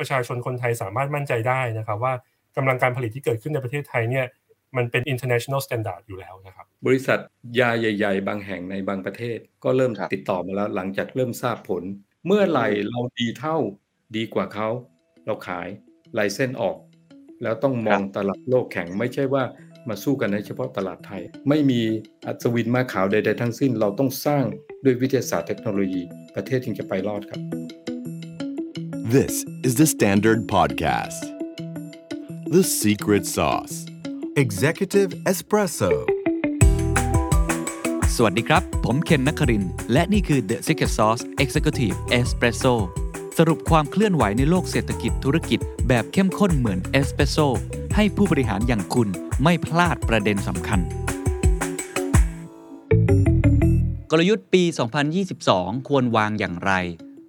ประชาชนคนไทยสามารถมั่นใจได้นะครับ ว่ากำลังการผลิตที่เกิดขึ้นในประเทศไทยเนี่ยมันเป็น international standard อยู่แล้วนะครับ บริษัทยาใหญ่ ๆ บางแห่งในบางประเทศ ก็เริ่มติดต่อมาแล้ว หลังจากเริ่มทราบผล เมื่อไหร่เราดีเท่าดีกว่าเขา เราขายลายเส้นออก แล้วต้องมองตลาดโลกแข่งไม่ใช่ว่ามาสู้กันในเฉพาะตลาดไทย ไม่มีอัศวินมาขาวใดๆทั้งสิ้น เราต้องสร้างด้วยวิทยาศาสตร์เทคโนโลยี ประเทศจึงจะไปรอดครับ This is the Standard Podcast The Secret Sauce Executive Espresso สวัสดีครับ ผมเคนนักคริน และนี่คือ The Secret Sauce Executive Espresso สรุปความเคลื่อนไหวในโลกเศรษฐกิจธุรกิจแบบเข้มข้นเหมือนเอสเปรสโซให้ผู้บริหารอย่างคุณไม่พลาดประเด็นสำคัญ กลยุทธ์ปี 2022 ควรวางอย่างไร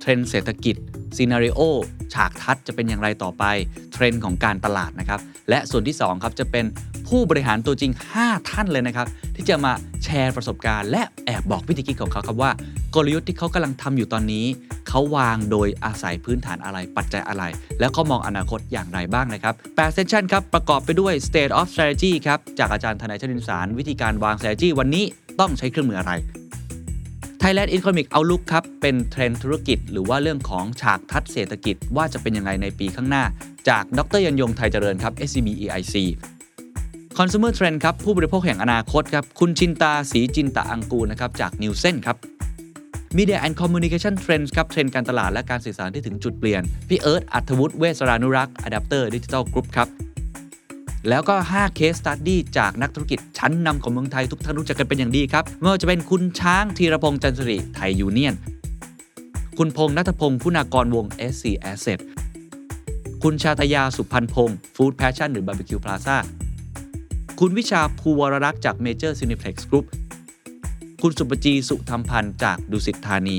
เทรนด์เศรษฐกิจ scenario ฉากทัศน์จะเป็นอย่างไรต่อไป เทรนด์ของการตลาดนะครับ และส่วนที่2ครับจะเป็นผู้บริหารตัวจริง 5 ท่านเลยนะครับ ที่จะมาแชร์ประสบการณ์ และแอบบอกวิธีคิดของเขาครับว่ากลยุทธ์ที่เขากำลังทำอยู่ตอนนี้ เขาวางโดยอาศัยพื้นฐานอะไรปัจจัยอะไร แล้วเขามองอนาคตอย่างไรบ้างนะครับ8 session ครับประกอบไปด้วย state of strategy ครับจากอาจารย์ธนัยชรินทร์สาร วิธีการวาง strategy วันนี้ต้องใช้เครื่องมืออะไร Thailand Economic Outlook ครับ เป็นเทรนด์ธุรกิจ หรือว่าเรื่องของฉากทัดเศรษฐกิจว่าจะเป็นยังไงในปีข้างหน้า จากดรยันยงไทยเจริญครับ SCB EIC Consumer Trend ครับ ผู้บริโภคแห่งอนาคตครับ คุณชินตาสีจินตาอังกูนะครับ จากนิวเซนครับ Media and Communication Trends ครับ เทรนด์การตลาดและการสื่อสารที่ถึงจุดเปลี่ยน พี่เอิร์ธอัธวุฒิเวสรานุรักษ์ Adapter Digital Group ครับ แล้วก็5 Case Study จากนักธุรกิจชั้นนำของเมืองไทยทุกท่านรู้จักกันเป็นอย่างดีครับไม่ว่าจะเป็นคุณช้างธีรพงษ์จันทริไทยยูเนียน คุณพงษ์นัทพงศ์คุณากรวง SC Asset คุณชาตยาสุพันพงศ์ Food Passion หรือ Barbecue Plaza คุณวิชาภูวรรักษ์จาก Major Cineplex Group คุณสุปจีสุธรรมพันธ์จากดุสิตธานี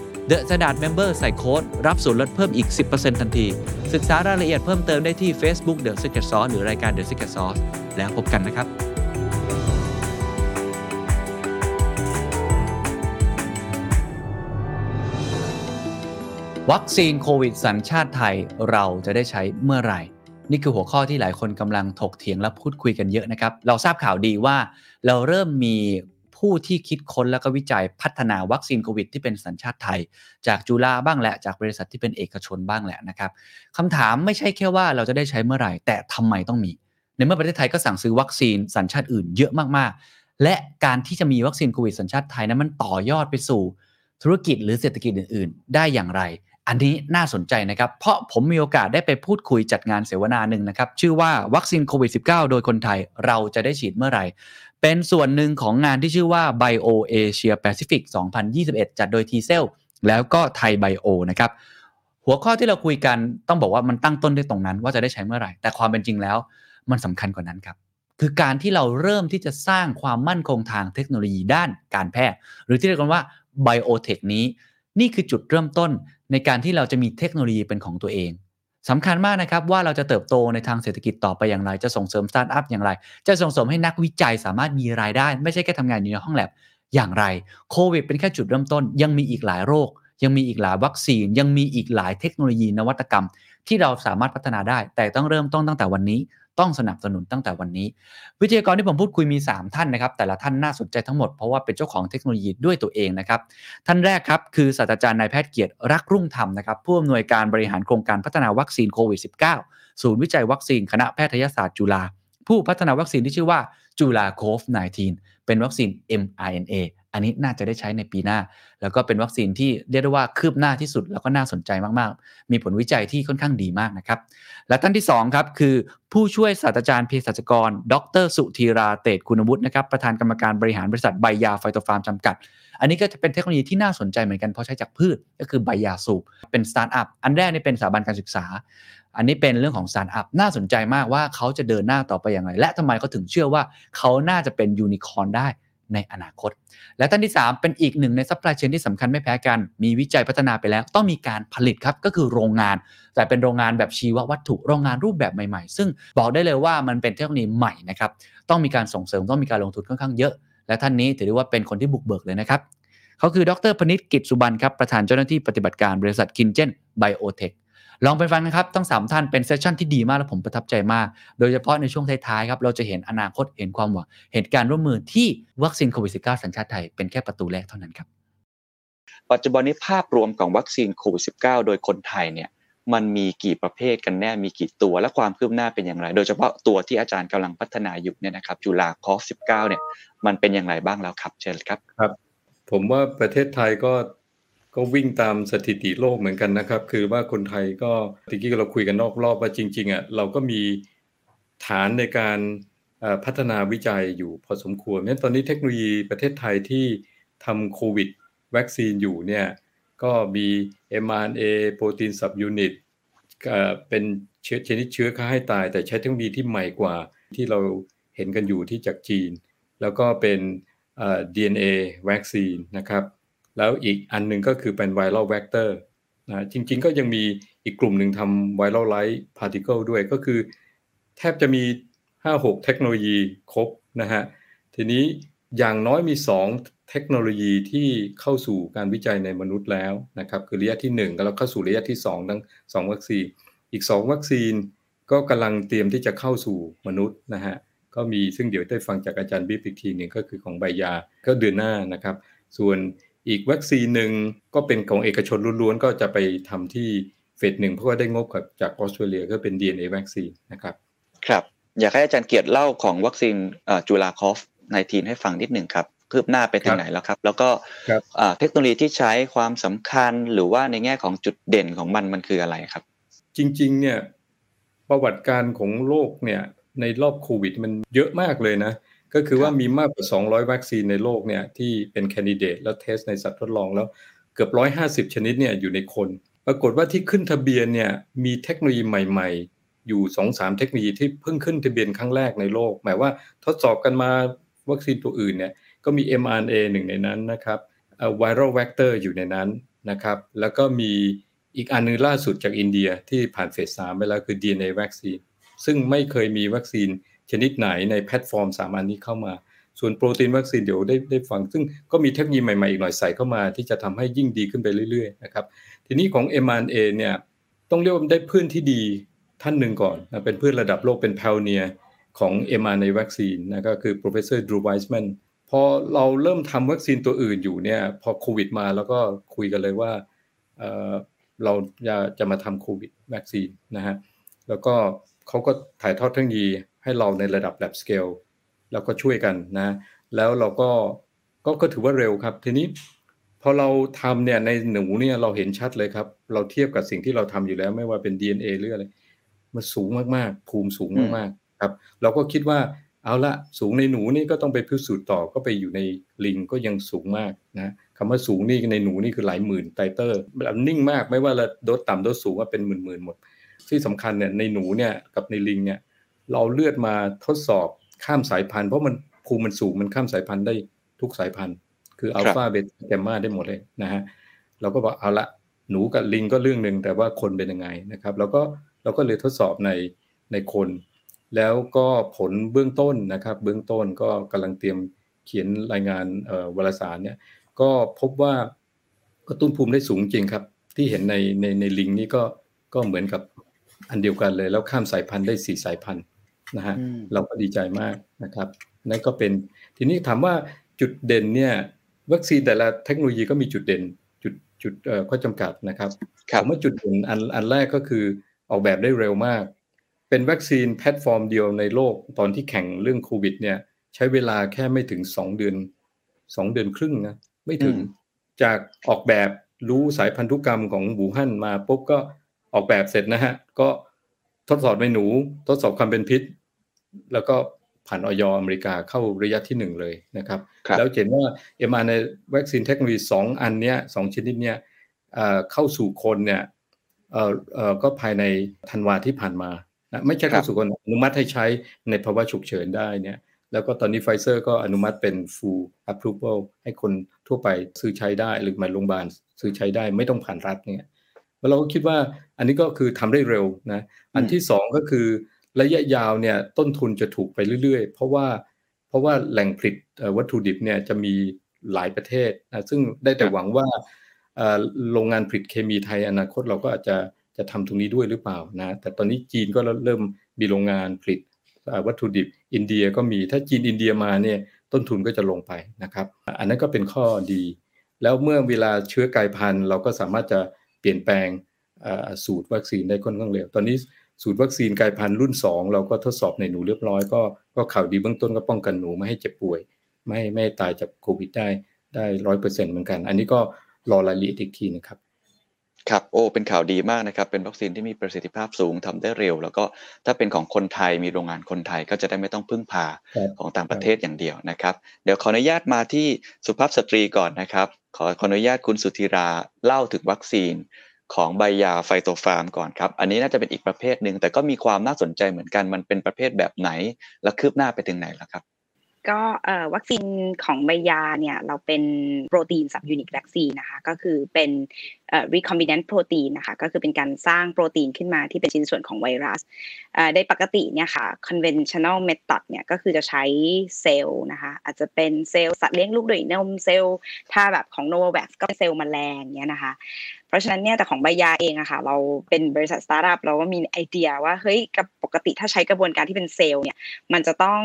The Standard Member ใส่โค้ดรับส่วนลดเพิ่มอีก 10%ทันที ศึกษารายละเอียดเพิ่มเติมได้ที่ Facebook The Secret Sauce หรือรายการ The Secret Sauce แล้วพบกันนะครับวัคซีนโควิดสัญชาติไทยเราจะได้ใช้เมื่อไหร่ นี่คือหัวข้อที่หลายคนกำลังถกเถียงและพูดคุยกันเยอะนะครับ เราทราบข่าวดีว่า เราเริ่มมี ผู้ที่คิดค้นแล้วก็วิจัยพัฒนาวัคซีนโควิดที่เป็นสัญชาติไทย จากจุฬาบ้างแหละ จากบริษัทที่เป็นเอกชนบ้างแหละนะครับคำถามไม่ใช่แค่ว่าเราจะได้ใช้เมื่อไหร่ แต่ทำไมต้องมี ในเมื่อประเทศไทยก็สั่งซื้อวัคซีนสัญชาติอื่นเยอะมากๆ และการที่จะมีวัคซีนโควิดสัญชาติไทยนั้นมันต่อยอดไปสู่ธุรกิจหรือเศรษฐกิจอื่น ๆ ได้อย่างไร อันนี้น่าสนใจนะครับ เพราะผมมีโอกาสได้ไปพูดคุยจัดงานเสวนาหนึ่งนะครับ ชื่อว่าวัคซีนโควิด -19 โดยคนไทยเราจะได้ฉีดเมื่อไหร่ เป็นส่วนหนึ่งของงานที่ชื่อว่า Bio Asia Pacific 2021 จัดโดย t c e l แล้วก็ไทยไบโอนะครับ หัวข้อที่เราคุยกันต้องบอกว่ามันตั้งต้นได้ตรงนั้น ว่าจะได้ใช้เมื่อไหร่ แต่ความเป็นจริงแล้ว มันสำคัญกว่านั้นครับ คือการที่เราเริ่มที่จะสร้างความมั่นคงทางเทคโนโลยีด้านการแพทย์ หรือที่เรียกกันว่า Biotech นี้ นี่คือจุดเริ่มต้นในการที่เราจะมีเทคโนโลยีเป็นของตัวเอง สำคัญมากนะครับว่าเราจะเติบโตในทางเศรษฐกิจต่อไปอย่างไร จะส่งเสริมสตาร์ทอัพอย่างไร จะส่งเสริมให้นักวิจัยสามารถมีรายได้ ไม่ใช่แค่ทำงานอยู่ในห้องแลบอย่างไรโควิดเป็นแค่จุดเริ่มต้น ยังมีอีกหลายโรค ยังมีอีกหลายวัคซีน ยังมีอีกหลายเทคโนโลยีนวัตกรรม ที่เราสามารถพัฒนาได้ แต่ต้องเริ่มต้นตั้งแต่วันนี้ ต้องสนับสนุนตั้งแต่วันนี้ วิทยากรที่ผมพูดคุยมี 3 ท่านนะครับ แต่ละท่านน่าสนใจทั้งหมด เพราะว่าเป็นเจ้าของเทคโนโลยีด้วยตัวเองนะครับ ท่านแรกครับคือศาสตราจารย์นายแพทย์เกียรติรักรุ่งธรรมนะครับผู้อำนวยการบริหารโครงการพัฒนาวัคซีนโควิด -19 ศูนย์วิจัยวัคซีนคณะแพทยศาสตร์จุฬาผู้พัฒนาวัคซีนที่ชื่อว่า ChulaCov19 เป็นวัคซีน mRNA อันนี้น่าจะได้ใช้ในปีหน้า แล้วก็เป็นวัคซีนที่เรียกได้ว่าคืบหน้าที่สุดแล้วก็น่าสนใจมาก ๆ มีผลวิจัยที่ค่อนข้างดีมากนะครับ และท่านที่2ครับคือผู้ช่วยศาสตราจารย์เภสัชกร ดร สุธีราเตชคุณวุฒินะครับประธานกรรมการบริหารบริษัทใบยาไฟโตฟาร์มจำกัด อันนี้ก็จะเป็นเทคโนโลยีที่น่าสนใจเหมือนกันเพราะใช้จากพืชก็คือใบยาสูบเป็นสตาร์ทอัพอันแรกนี่เป็นสถาบันการศึกษา อันนี้เป็นเรื่องของสตาร์ทอัพน่าสนใจมากว่าเขาจะเดินหน้าต่อไปอย่างไรและทำไมเขาถึงเชื่อว่าเขาน่าจะเป็นยูนิคอร์นได้ ในอนาคต และท่านที่ 3 เป็นอีกหนึ่งใน supply chain ที่สำคัญไม่แพ้กัน มีวิจัยพัฒนาไปแล้ว ต้องมีการผลิตครับ ก็คือโรงงาน แต่เป็นโรงงานแบบชีววัตถุโรงงานรูปแบบใหม่ๆ ซึ่งบอกได้เลยว่ามันเป็นเทคโนโลยีใหม่นะครับ ต้องมีการส่งเสริมต้องมีการลงทุนค่อนข้างเยอะ และท่านนี้ถือได้ว่าเป็นคนที่บุกเบิกเลยนะครับเขาคือดรพนิต กิจสุบรรณครับประธานเจ้าหน้าที่ปฏิบัติการบริษัท KinGen Biotech ลองไปฟังนะครับทั้ง3ท่านเป็น session ที่ดีมากและผมประทับใจมาก โดยเฉพาะในช่วงท้ายๆครับเราจะเห็นอนาคตเห็นความหวังเหตุการณ์ร่วมมือที่วัคซีนโควิด -19 สัญชาติไทยเป็นแค่ประตูแรกเท่านั้นครับปัจจุบันนี้ภาพรวมของวัคซีนโควิด -19 โดยคนไทยเนี่ยมันมีกี่ประเภทกันแน่ มีกี่ตัว และความคืบหน้าเป็นอย่างไร โดยเฉพาะตัวที่อาจารย์กำลังพัฒนาอยู่เนี่ยนะครับ ChulaCov19 เนี่ย มันเป็นอย่างไรบ้างแล้วครับ เชิญครับ ครับ ผมว่าประเทศไทยก็ ก็วิ่งตามสถิติโลกเหมือนกันนะครับ คือว่าคนไทยก็ตะกี้เราคุยกันนอกรอบว่าจริงๆอะเราก็มีฐานในการพัฒนาวิจัยอยู่พอสมควรเพราะตอนนี้เทคโนโลยีประเทศไทยที่ทำโควิดวัคซีนอยู่เนี่ยก็มี mRNA โปรตีนสับยูนิตเป็นเชื้อชนิดเชื้อฆ่าให้ตาย แต่ใช้เทคโนโลยีที่ใหม่กว่าที่เราเห็นกันอยู่ที่จากจีน แล้วก็เป็น DNA วัคซีนนะครับ แล้วอีกอันหนึ่งก็คือเป็น viral vector นะจริง ๆ ก็ยังมีอีกกลุ่มหนึ่งทำ virus-like particle ด้วยก็คือ แทบจะมี 5-6 เทคโนโลยีครบนะฮะทีนี้อย่างน้อยมี 2 เทคโนโลยีที่เข้าสู่การวิจัยในมนุษย์แล้วนะครับคือระยะที่ 1 แล้วเข้าสู่ระยะที่ 2 ทั้ง 2 วัคซีน อีก 2 วัคซีนก็กำลังเตรียมที่จะเข้าสู่มนุษย์นะฮะก็มีซึ่งเดี๋ยวได้ฟังจากอาจารย์บิ๊กอีกทีหนึ่งก็คือของใบยาก็เดือนหน้านะครับ ส่วน อีกวัคซีนหนึ่งก็เป็นของเอกชนล้วนๆก็จะไปทำที่เฟสหนึ่งเพราะว่าได้งบกับจากออสเตรเลียก็เป็น DNA วัคซีนนะครับ ครับ อยากให้อาจารย์เกียรติเล่าของวัคซีนจุลาคอฟ19ให้ฟังนิดหนึ่งครับคืบหน้าไปถึงไหนแล้วครับ แล้วก็เทคโนโลยีที่ใช้ความสำคัญหรือว่าในแง่ของจุดเด่นของมันมันคืออะไรครับ จริง ๆ เนี่ยประวัติการของโลกเนี่ยในรอบโควิดมันเยอะมากเลยนะ ก็คือว่ามีมากกว่า 200 วัคซีนในโลกเนี่ยที่เป็นแคนดิเดตแล้วเทสในสัตว์ทดลองแล้วเกือบ 150 ชนิดเนี่ยอยู่ในคน ปรากฏว่าที่ขึ้นทะเบียนเนี่ยมีเทคโนโลยีใหม่ ๆ อยู่ 2-3 เทคโนโลยีที่เพิ่งขึ้นทะเบียนครั้งแรกในโลก หมายว่าทดสอบกันมาวัคซีนตัวอื่นเนี่ยก็มี mRNA หนึ่งในนั้นนะครับviral vector อยู่ในนั้นนะครับ แล้วก็มีอีกอันนึงล่าสุดจากอินเดียที่ผ่านเฟสสามไปแล้วคือ DNA วัคซีนซึ่งไม่เคยมีวัคซีน ชนิดไหนในแพลตฟอร์มสามอันนี้เข้ามา ส่วนโปรตีนวัคซีนเดี๋ยวได้ได้ฟัง ซึ่งก็มีเทคโนโลยีใหม่ๆอีกหน่อยใส่เข้ามาที่จะทำให้ยิ่งดีขึ้นไปเรื่อยๆนะครับทีนี้ของ mRNA เนี่ยต้องเรียกว่าได้เพื่อนที่ดีท่านหนึ่งก่อนนะเป็นเพื่อนระดับโลกเป็น pioneer ของ mRNA วัคซีนนะก็คือ professor Drew Weissman พอเราเริ่มทำวัคซีนตัวอื่นอยู่เนี่ยพอโควิดมาแล้วก็คุยกันเลยว่าเเราจะจะมาทำโควิดวัคซีนนะฮะแล้วก็เขาก็ถ่ายทอดเทคโนโลยี ให้เราในระดับ lab scale แล้วก็ช่วยกันนะ แล้วเราก็ก็ก็ถือว่าเร็วครับ ทีนี้พอเราทำเนี่ยในหนูเนี่ยเราเห็นชัดเลยครับ เราเทียบกับสิ่งที่เราทำอยู่แล้วไม่ว่าเป็น DNA หรืออะไรมันสูงมากๆ ภูมิสูงมากๆครับ เราก็คิดว่าเอาละสูงในหนูนี่ก็ต้องไปพิสูจน์ต่อก็ไปอยู่ในลิงก็ยังสูงมากนะคำว่าสูงนี่ในหนูนี่คือหลายหมื่นไตเตอร์แบบนิ่งมากไม่ว่าเราโดต่ำโดสสูงว่าเป็นหมื่นๆหมด ที่สำคัญเนี่ยในหนูเนี่ยกับในลิงเนี่ย เราเลือดมาทดสอบข้ามสายพันธุ์เพราะมันภูมิมันสูงมันข้ามสายพันธุ์ได้ทุกสายพันธุ์ คืออัลฟาเบต้าแกมมาได้หมดเลยนะฮะเราก็บอกเอาละหนูกับลิงก็เรื่องหนึ่งแต่ว่าคนเป็นยังไงนะครับเราก็เราก็เลยทดสอบในในคน แล้วก็ผลเบื้องต้นนะครับ เบื้องต้นก็กำลังเตรียมเขียนรายงานวารสารเนี่ยก็พบว่ากระตุ้นภูมิได้สูงจริงครับ ที่เห็นในในในลิงนี่ก็ก็เหมือนกับอันเดียวกันเลย แล้วข้ามสายพันธุ์ได้สี่สายพันธุ์ นะฮะเราก็ดีใจมากนะครับนั่นก็เป็นทีนี้ถามว่าจุดเด่นเนี่ยวัคซีนแต่ละเทคโนโลยีก็มีจุดเด่น จุดจุดข้อจำกัดนะครับผมว่าจุดเด่นอันอันแรกก็คือออกแบบได้เร็วมาก เป็นวัคซีนแพลตฟอร์มเดียวในโลกตอนที่แข่งเรื่องโควิดเนี่ยใช้เวลาแค่ไม่ถึงสองเดือนสองเดือนครึ่งนะไม่ถึงจากออกแบบรู้สารพันธุกรรมของอู่ฮั่นมาปุ๊บก็ออกแบบเสร็จนะฮะก็ทดสอบในหนู ทดสอบความเป็นพิษ แล้วก็ผ่านอย.อเมริกาเข้าระยะที่หนึ่งเลยนะครับแล้วเห็นว่า mRNA วัคซีนเทคโนโลยีสองอันเนี้ยสองชนิดเนี้ยเข้าสู่คนเนี่ยเอ่อเอ่อก็ภายในธันวาที่ผ่านมานะไม่ใช่เข้าสู่คนอนุมัติให้ใช้ในภาวะฉุกเฉินได้เนี่ยแล้วก็ตอนนี้ไฟเซอร์ก็อนุมัติเป็น full approval ให้คนทั่วไปซื้อใช้ได้หรือมาโรงพยาบาลซื้อใช้ได้ไม่ต้องผ่านรัฐเนี่ยเราก็คิดว่าอันนี้ก็คือทำได้เร็วนะอันที่สองก็คือ ระยะยาวเนี่ยต้นทุนจะถูกไปเรื่อยๆ เพราะว่าเพราะว่าแหล่งผลิตวัตถุดิบเนี่ยจะมีหลายประเทศนะซึ่งได้แต่หวังว่าโรงงานผลิตเคมีไทยอนาคตเราก็อาจจะจะทำตรงนี้ด้วยหรือเปล่านะแต่ตอนนี้จีนก็เริ่มมีโรงงานผลิตวัตถุดิบอินเดียก็มีถ้าจีนอินเดียมาเนี่ยต้นทุนก็จะลงไปนะครับ อันนั้นก็เป็นข้อดี แล้วเมื่อเวลาเชื้อกลายพันธุ์ เราก็สามารถจะเปลี่ยนแปลงสูตรวัคซีนได้ค่อนข้างเร็วตอนนี้ สูตรวัคซีนกลายพันธุ์รุ่น 2 เราก็ทดสอบในหนูเรียบร้อยก็ก็ข่าวดีเบื้องต้นก็ป้องกันหนูไม่ให้เจ็บป่วย ไม่ไม่ตายจากโควิดได้ได้ร้อยเปอร์เซ็นต์เหมือนกัน อันนี้ก็รอรายละเอียดอีกทีนะครับครับโอ้เป็นข่าวดีมากนะครับ เป็นวัคซีนที่มีประสิทธิภาพสูงทำได้เร็ว แล้วก็ถ้าเป็นของคนไทยมีโรงงานคนไทยก็จะได้ไม่ต้องพึ่งพาของต่างประเทศอย่างเดียวนะครับ เดี๋ยวขออนุญาตมาที่สุภาพสตรีก่อนนะครับ ขอขออนุญาตคุณสุธีราเล่าถึงวัคซีน ของใบยาไฟโตฟาร์มก่อนครับ อันนี้น่าจะเป็นอีกประเภทหนึ่งแต่ก็มีความน่าสนใจเหมือนกัน มันเป็นประเภทแบบไหน และคืบหน้าไปถึงไหนแล้วครับก็วัคซีนของใบยาเนี่ยเราเป็นโปรตีน subunit วัคซีนนะคะก็คือเป็น recombinant protein นะคะก็คือเป็นการสร้างโปรตีนขึ้นมาที่เป็นชิ้นส่วนของไวรัสในปกติเนี่ยค่ะ conventional method เนี่ยก็คือจะใช้เซลล์นะคะอาจจะเป็นเซลล์สัตว์เลี้ยงลูกด้วยนมเซลล์ถ้าแบบของ Novavax ก็เป็นเซลล์แมลงเนี่ยนะคะ เพราะฉะนั้นเนี่ยแต่ของใบยาเองอะค่ะ เราเป็นบริษัทสตาร์ทอัพเราก็มีไอเดียว่าเฮ้ยกับปกติถ้าใช้กระบวนการที่เป็นเซลล์เนี่ย มันจะต้อง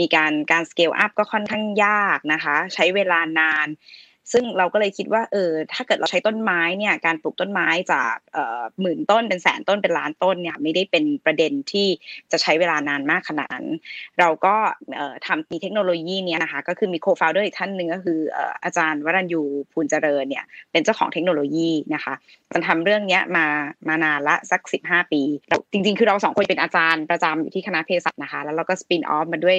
มีการการ scale up ก็ค่อนข้างยากนะคะ ใช้เวลานาน ซึ่งเราก็เลยคิดว่าเออถ้าเกิดเราใช้ต้นไม้เนี่ยการปลูกต้นไม้จากหมื่นต้นเป็นแสนต้นเป็นล้านต้นเนี่ยไม่ได้เป็นประเด็นที่จะใช้เวลานานมากขนาดนั้น เราก็ทำมีเทคโนโลยีเนี้ยนะคะก็คือมี co-founder อีกท่านหนึ่งก็คืออาจารย์วรัญญู พูลเจริญเนี่ยเป็นเจ้าของเทคโนโลยีนะคะมันทำเรื่องนี้มามานานละสัก 15 ปี จริง ๆ คือเราสองคนเป็นอาจารย์ประจำอยู่ที่คณะเภสัชนะคะ แล้วเราก็ spin off มาด้วย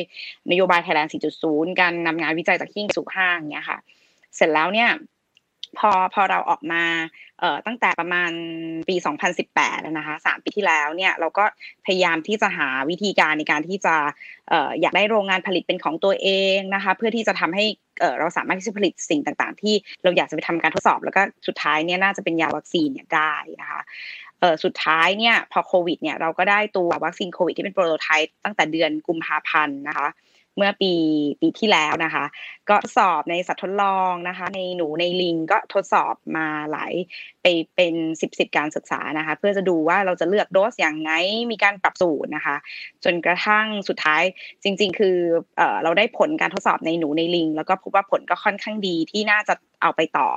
นโยบายไทยแลนด์4.0 การนำงานวิจัยจากหิ้งสู่ห้างเนี่ยค่ะ เสร็จแล้วเนี่ยพอพอเราออกมาเอ่อตั้งแต่ประมาณปี 2018นะคะสามปีที่แล้วเนี่ยเราก็พยายามที่จะหาวิธีการในการที่จะเอ่ออยากได้โรงงานผลิตเป็นของตัวเองนะคะเพื่อที่จะทำให้เอ่อเราสามารถที่จะผลิตสิ่งต่างๆ ที่เราอยากจะไปทำการทดสอบ แล้วก็สุดท้ายเนี่ยน่าจะเป็นยาวัคซีนเนี่ยได้นะคะเออสุดท้ายเนี่ยพอโควิดเนี่ยเราก็ได้ตัววัคซีนโควิดที่เป็นโปรโตไทป์ตั้งแต่เดือนกุมภาพันธ์นะคะ เมื่อปีปีที่แล้วนะคะ ก็ทดสอบในสัตว์ทดลองนะคะ ในหนูในลิงก็ทดสอบมาหลายไปเป็นสิบสิบการศึกษานะคะ เพื่อจะดูว่าเราจะเลือกโดสอย่างไงมีการปรับสูตรนะคะ จนกระทั่งสุดท้ายจริง ๆ คือเออเราได้ผลการทดสอบในหนูในลิง แล้วก็พบว่าผลก็ค่อนข้างดีที่น่าจะเอาไปต่อ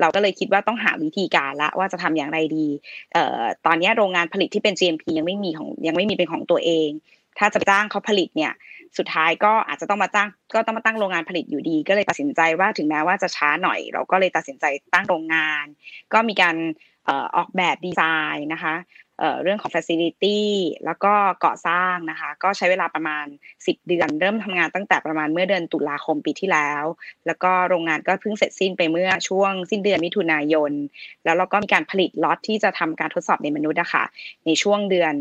เราก็เลยคิดว่าต้องหาวิธีการละว่าจะทำอย่างไรดีเอ่อตอนนี้โรงงานผลิตที่เป็น GMP ยังไม่มีของยังไม่มีเป็นของตัวเอง ถ้าจะจ้างเขาผลิตเนี่ย สุดท้ายก็อาจจะต้องมาตั้ง ก็ต้องมาตั้งโรงงานผลิตอยู่ดี ก็เลยตัดสินใจว่าถึงแม้ว่าจะช้าหน่อย เราก็เลยตัดสินใจตั้งโรงงาน ก็มีการออกแบบดีไซน์นะคะเรื่องของ facility แล้วก็ก่อสร้างนะคะ ก็ใช้เวลาประมาณ 10 เดือน เริ่มทำงานตั้งแต่ประมาณเมื่อเดือนตุลาคมปีที่แล้ว แล้วก็โรงงานก็เพิ่งเสร็จสิ้นไปเมื่อช่วงสิ้นเดือนมิถุนายน แล้วเราก็มีการผลิตล็อตที่จะทำการทดสอบในมนุษย์นะคะในช่วงเดือน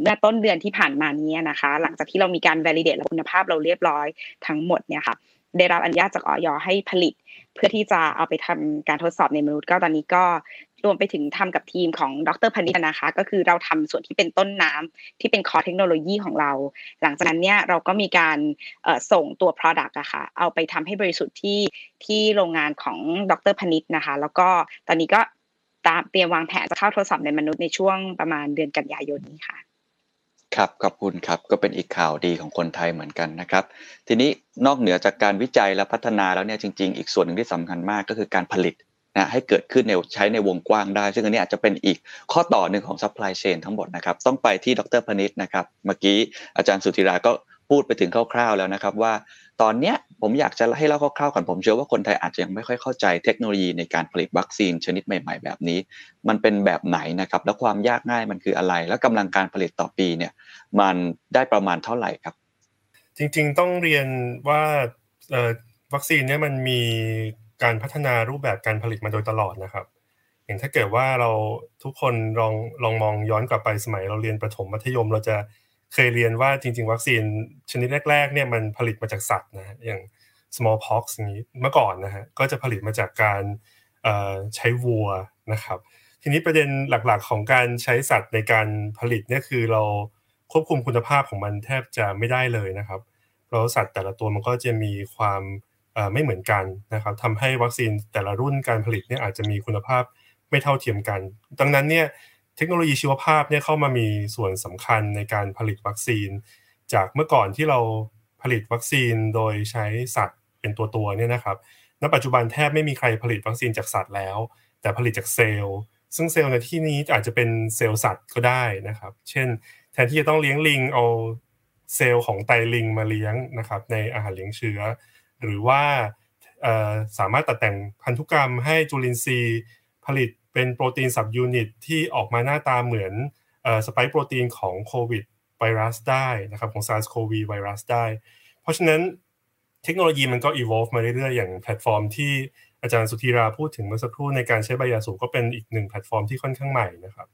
เมื่อต้นเดือนที่ผ่านมานี้นะคะ หลังจากที่เรามีการ validate คุณภาพเราเรียบร้อยทั้งหมดเนี่ยค่ะได้รับอนุญาตจากออยให้ผลิต เพื่อที่จะเอาไปทำการทดสอบในมนุษย์ก็ตอนนี้ก็รวมไปถึงทำกับทีมของดรพนิษนะคะ ก็คือเราทำส่วนที่เป็นต้นน้ำที่เป็นคอเทคโนโลยีของเรา หลังจากนั้นเนี่ยเราก็มีการส่งตัว Product อะค่ะเอาไปทำให้บริสุทธิ์ที่ที่โรงงานของดรพนิษนะคะ แล้วก็ตอนนี้ก็ ตามเตรียมวางแผนจะเข้าทดสอบในมนุษย์ในช่วงประมาณเดือนกันยายนนี้ค่ะ ครับขอบคุณครับก็เป็นอีกข่าวดีของคนไทยเหมือนกันนะครับ ทีนี้นอกเหนือจากการวิจัยและพัฒนาแล้วเนี่ยจริง ๆ อีกส่วนหนึ่งที่สำคัญมากก็คือการผลิตนะให้เกิดขึ้นในใช้ในวงกว้างได้ ซึ่งอันนี้อาจจะเป็นอีกข้อต่อหนึ่งของซัพพลายเชนทั้งหมดนะครับ ต้องไปที่ดร.พนิษนะครับ เมื่อกี้อาจารย์สุธีราก็พูดไปถึงคร่าวๆแล้วนะครับว่า ตอนเนี้ย ผมอยากจะให้เล่าคร่าวๆก่อนผมเชื่อว่าคนไทยอาจจะยังไม่ค่อยเข้าใจเทคโนโลยีในการผลิตวัคซีนชนิดใหม่ๆ แบบนี้ มันเป็นแบบไหนนะครับ แล้วความยากง่ายมันคืออะไร แล้วกำลังการผลิตต่อปีเนี่ย มันได้ประมาณเท่าไหร่ครับ จริงๆต้องเรียนว่าวัคซีนเนี่ยมันมีการพัฒนารูปแบบการผลิตมาโดยตลอดนะครับ อย่างถ้าเกิดว่าเราทุกคนลองลองมองย้อนกลับไปสมัยเราเรียนประถมมัธยมเราจะ เคยเรียนว่าจริง ๆ วัคซีนชนิดแรก ๆ เนี่ยมันผลิตมาจากสัตว์นะอย่าง smallpox อย่างนี้เมื่อก่อนนะฮะก็จะผลิตมาจากการใช้วัวนะครับ ทีนี้ประเด็นหลักๆของการใช้สัตว์ในการผลิตเนี่ยคือเราควบคุมคุณภาพของมันแทบจะไม่ได้เลยนะครับเพราะสัตว์แต่ละตัวมันก็จะมีความไม่เหมือนกันนะครับทำให้วัคซีนแต่ละรุ่นการผลิตเนี่ยอาจจะมีคุณภาพไม่เท่าเทียมกัน ดังนั้นเนี่ย เทคโนโลยีชีวภาพเนี่ยเข้ามามีส่วนสำคัญในการผลิตวัคซีน จากเมื่อก่อนที่เราผลิตวัคซีนโดยใช้สัตว์เป็นตัวตัวเนี่ยนะครับ ณ ปัจจุบันแทบไม่มีใครผลิตวัคซีนจากสัตว์แล้ว แต่ผลิตจากเซลล์ ซึ่งเซลล์ในที่นี้อาจจะเป็นเซลล์สัตว์ก็ได้นะครับ เช่น แทนที่จะต้องเลี้ยงลิงเอาเซลล์ของไตลิงมาเลี้ยงนะครับในอาหารเลี้ยงเชื้อ หรือว่าสามารถตัดแต่งพันธุกรรมให้จุลินทรีย์ผลิต เป็นโปรตีน subunit ที่ออกมาหน้าตาเหมือน spike protein ของโควิดไวรัสได้นะครับของ SARS-CoV ไวรัสได้ เพราะฉะนั้นเทคโนโลยีมันก็ evolve มาเรื่อยๆ อย่างแพลตฟอร์มที่อาจารย์สุธีราพูดถึงเมื่อสักครู่ในการใช้ใบยาสูบก็เป็นอีกหนึ่งแพลตฟอร์มที่ค่อนข้างใหม่นะครับ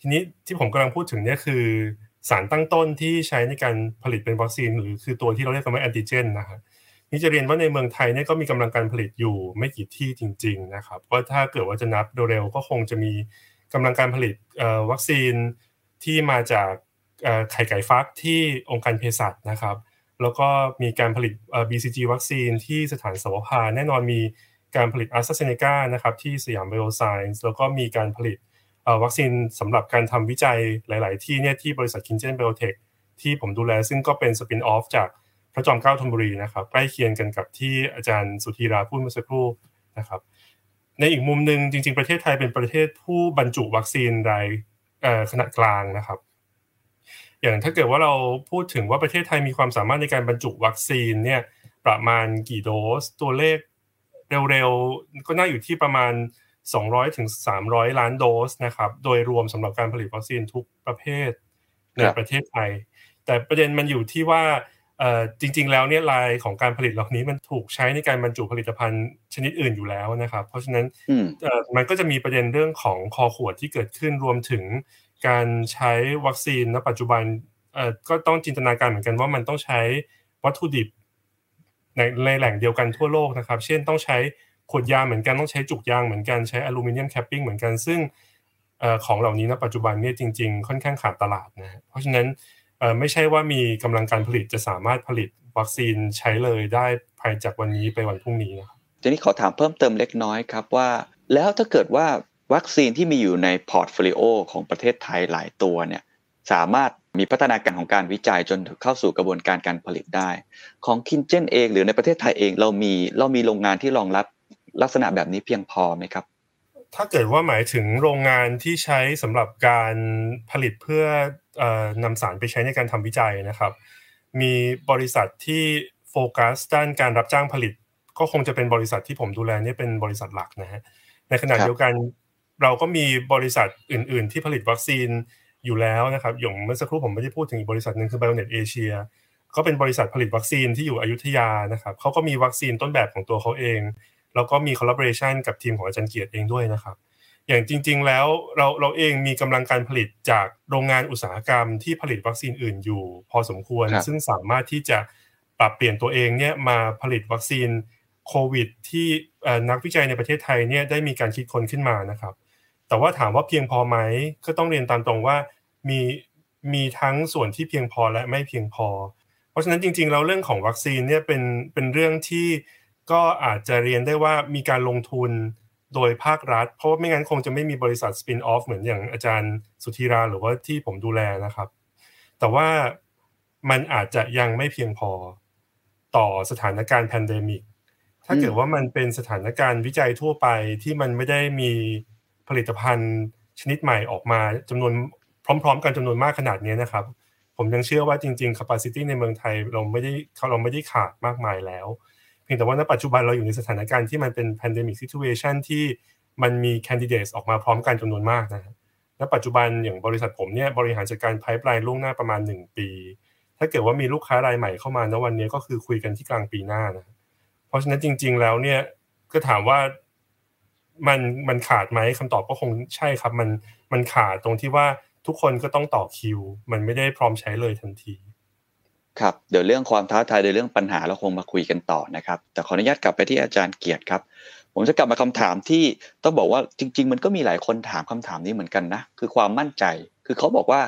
ทีนี้ที่ผมกำลังพูดถึงเนี่ยคือ สารตั้งต้นที่ใช้ในการผลิตเป็นวัคซีน หรือคือตัวที่เราเรียกกันว่าแอนติเจนนะครับ นี่จะเรียนว่าในเมืองไทยเนี่ยก็มีกำลังการผลิตอยู่ไม่กี่ที่จริง ๆ นะครับว่าถ้าเกิดว่าจะนับโดยเร็วก็คงจะมีกำลังการผลิตวัคซีนที่มาจากไข่ไก่ฟักที่องค์การเภสัชนะครับ แล้วก็มีการผลิต BCG วัคซีนที่สถานเสาวภาแน่นอนมีการผลิตแอสตร้าเซนเนก้านะครับที่สยามไบโอไซเอนซ์แล้วก็มีการผลิตวัคซีนสำหรับการทำวิจัยหลาย ๆ ที่เนี่ยที่บริษัท KinGen Biotech ที่ผมดูแลซึ่งก็เป็น spin-off จาก พระจอมเกล้าธนบุรีนะครับใกล้เคียงกันกับที่อาจารย์สุธีราพูดเมื่อสักครู่นะครับ ในอีกมุมหนึ่งจริง ๆ ประเทศไทยเป็นประเทศผู้บรรจุวัคซีนรายขนาดกลางนะครับ อย่างถ้าเกิดว่าเราพูดถึงว่าประเทศไทยมีความสามารถในการบรรจุวัคซีนเนี่ยประมาณกี่โดสตัวเลขเร็วๆ ก็น่าอยู่ที่ประมาณ 200ถึง300 ล้านโดสนะครับ โดยรวมสำหรับการผลิตวัคซีนทุกประเภทในประเทศไทย แต่ประเด็นมันอยู่ที่ว่า จริง ๆ แล้วเนี่ยลายของการผลิตเหล่านี้มันถูกใช้ในการบรรจุผลิตภัณฑ์ชนิดอื่นอยู่แล้วนะครับ เพราะฉะนั้นมันก็จะมีประเด็นเรื่องของคอขวดที่เกิดขึ้นรวมถึงการใช้วัคซีนณปัจจุบันก็ต้องจินตนาการเหมือนกันว่ามันต้องใช้วัตถุดิบในในแหล่งเดียวกันทั่วโลกนะครับ เช่นต้องใช้ขวดยางเหมือนกันต้องใช้จุกยางเหมือนกันใช้อลูมิเนียมแคปปิ้งเหมือนกันซึ่งของเหล่านี้ณปัจจุบันเนี่ยจริง ๆ ค่อนข้างขาดตลาดนะเพราะฉะนั้น ไม่ใช่ว่ามีกำลังการผลิตจะสามารถผลิตวัคซีนใช้เลยได้ภายจากวันนี้ไปวันพรุ่งนี้นะครับทีนี้ขอถามเพิ่มเติมเล็กน้อยครับว่า แล้วถ้าเกิดว่าวัคซีนที่มีอยู่ใน portfolio ของประเทศไทยหลายตัวเนี่ยสามารถมีพัฒนาการของการวิจัยจนเข้าสู่กระบวนการการผลิตได้ ของ KinGen เอง หรือในประเทศไทยเองเรามีเรามีโรงงานที่รองรับลักษณะแบบนี้เพียงพอไหมครับ ถ้าเกิดว่าหมายถึงโรงงานที่ใช้สำหรับการผลิตเพื่อนำสารไปใช้ในการทำวิจัยนะครับ มีบริษัทที่โฟกัสด้านการรับจ้างผลิต ก็คงจะเป็นบริษัทที่ผมดูแลนี่เป็นบริษัทหลักนะฮะในขณะเดียวกันเราก็มีบริษัทอื่น ๆ ที่ผลิตวัคซีนอยู่แล้วนะครับอย่างเมื่อสักครู่ผมไม่ได้พูดถึงบริษัทหนึ่งคือ Bionet Asia ก็เป็นบริษัทผลิตวัคซีนที่อยู่อยุธยานะครับเขาก็มีวัคซีนต้นแบบของตัวเขาเอง แล้วก็มี collaboration กับทีมของอาจารย์เกียรติเองด้วยนะครับ อย่างจริง ๆ แล้วเราเราเองมีกำลังการผลิตจากโรงงานอุตสาหกรรมที่ผลิตวัคซีนอื่นอยู่ พอสมควร ซึ่งสามารถที่จะปรับเปลี่ยนตัวเองเนี่ยมาผลิตวัคซีนโควิด ที่นักวิจัยในประเทศไทยเนี่ยได้มีการคิดค้นขึ้นมานะครับ แต่ว่าถามว่าเพียงพอไหมก็ต้องเรียนตามตรงว่ามีมีทั้งส่วนที่เพียงพอและไม่เพียงพอ เพราะฉะนั้นจริงๆเราเรื่องของวัคซีนเนี่ยเป็นเป็นเรื่องที่ ก็อาจจะเรียนได้ว่ามีการลงทุนโดยภาครัฐ เพราะว่าไม่งั้นคงจะไม่มีบริษัท spin-off เหมือนอย่างอาจารย์สุธีราหรือว่าที่ผมดูแลนะครับ แต่ว่ามันอาจจะยังไม่เพียงพอต่อสถานการณ์ pandemic ถ้าเกิดว่ามันเป็นสถานการณ์วิจัยทั่วไปที่มันไม่ได้มีผลิตภัณฑ์ชนิดใหม่ออกมาจำนวนพร้อม ๆ กันจำนวนมากขนาดนี้นะครับ ผมยังเชื่อว่าจริงๆ capacity ในเมืองไทยเราไม่ได้เราไม่ได้ขาดมากมายแล้ว เพียงแต่ว่าณปัจจุบันเราอยู่ในสถานการณ์ที่มันเป็น pandemic situation ที่มันมี candidates ออกมาพร้อมกันจำนวนมากนะณปัจจุบันอย่างบริษัทผมเนี่ยบริหารจัดการ pipeline ล่วงหน้าประมาณ 1 ปี ถ้าเกิดว่ามีลูกค้ารายใหม่เข้ามาณวันนี้ก็คือคุยกันที่กลางปีหน้านะเพราะฉะนั้นจริง ๆ แล้วเนี่ยก็ถามว่ามันมันขาดไหมคำตอบก็คงใช่ครับ มันมันขาดตรงที่ว่าทุกคนก็ต้องต่อคิว มันไม่ได้พร้อมใช้เลยทันที ครับเดี๋ยวเรื่องความท้าทายในเรื่องปัญหาเราคงมาคุยกันต่อนะครับ แต่ขออนุญาตกลับไปที่อาจารย์เกียรติครับ ผมจะกลับมาคำถามที่ต้องบอกว่าจริง ๆ มันก็มีหลายคนถามคำถามนี้เหมือนกันนะคือความมั่นใจ คือเขาบอกว่า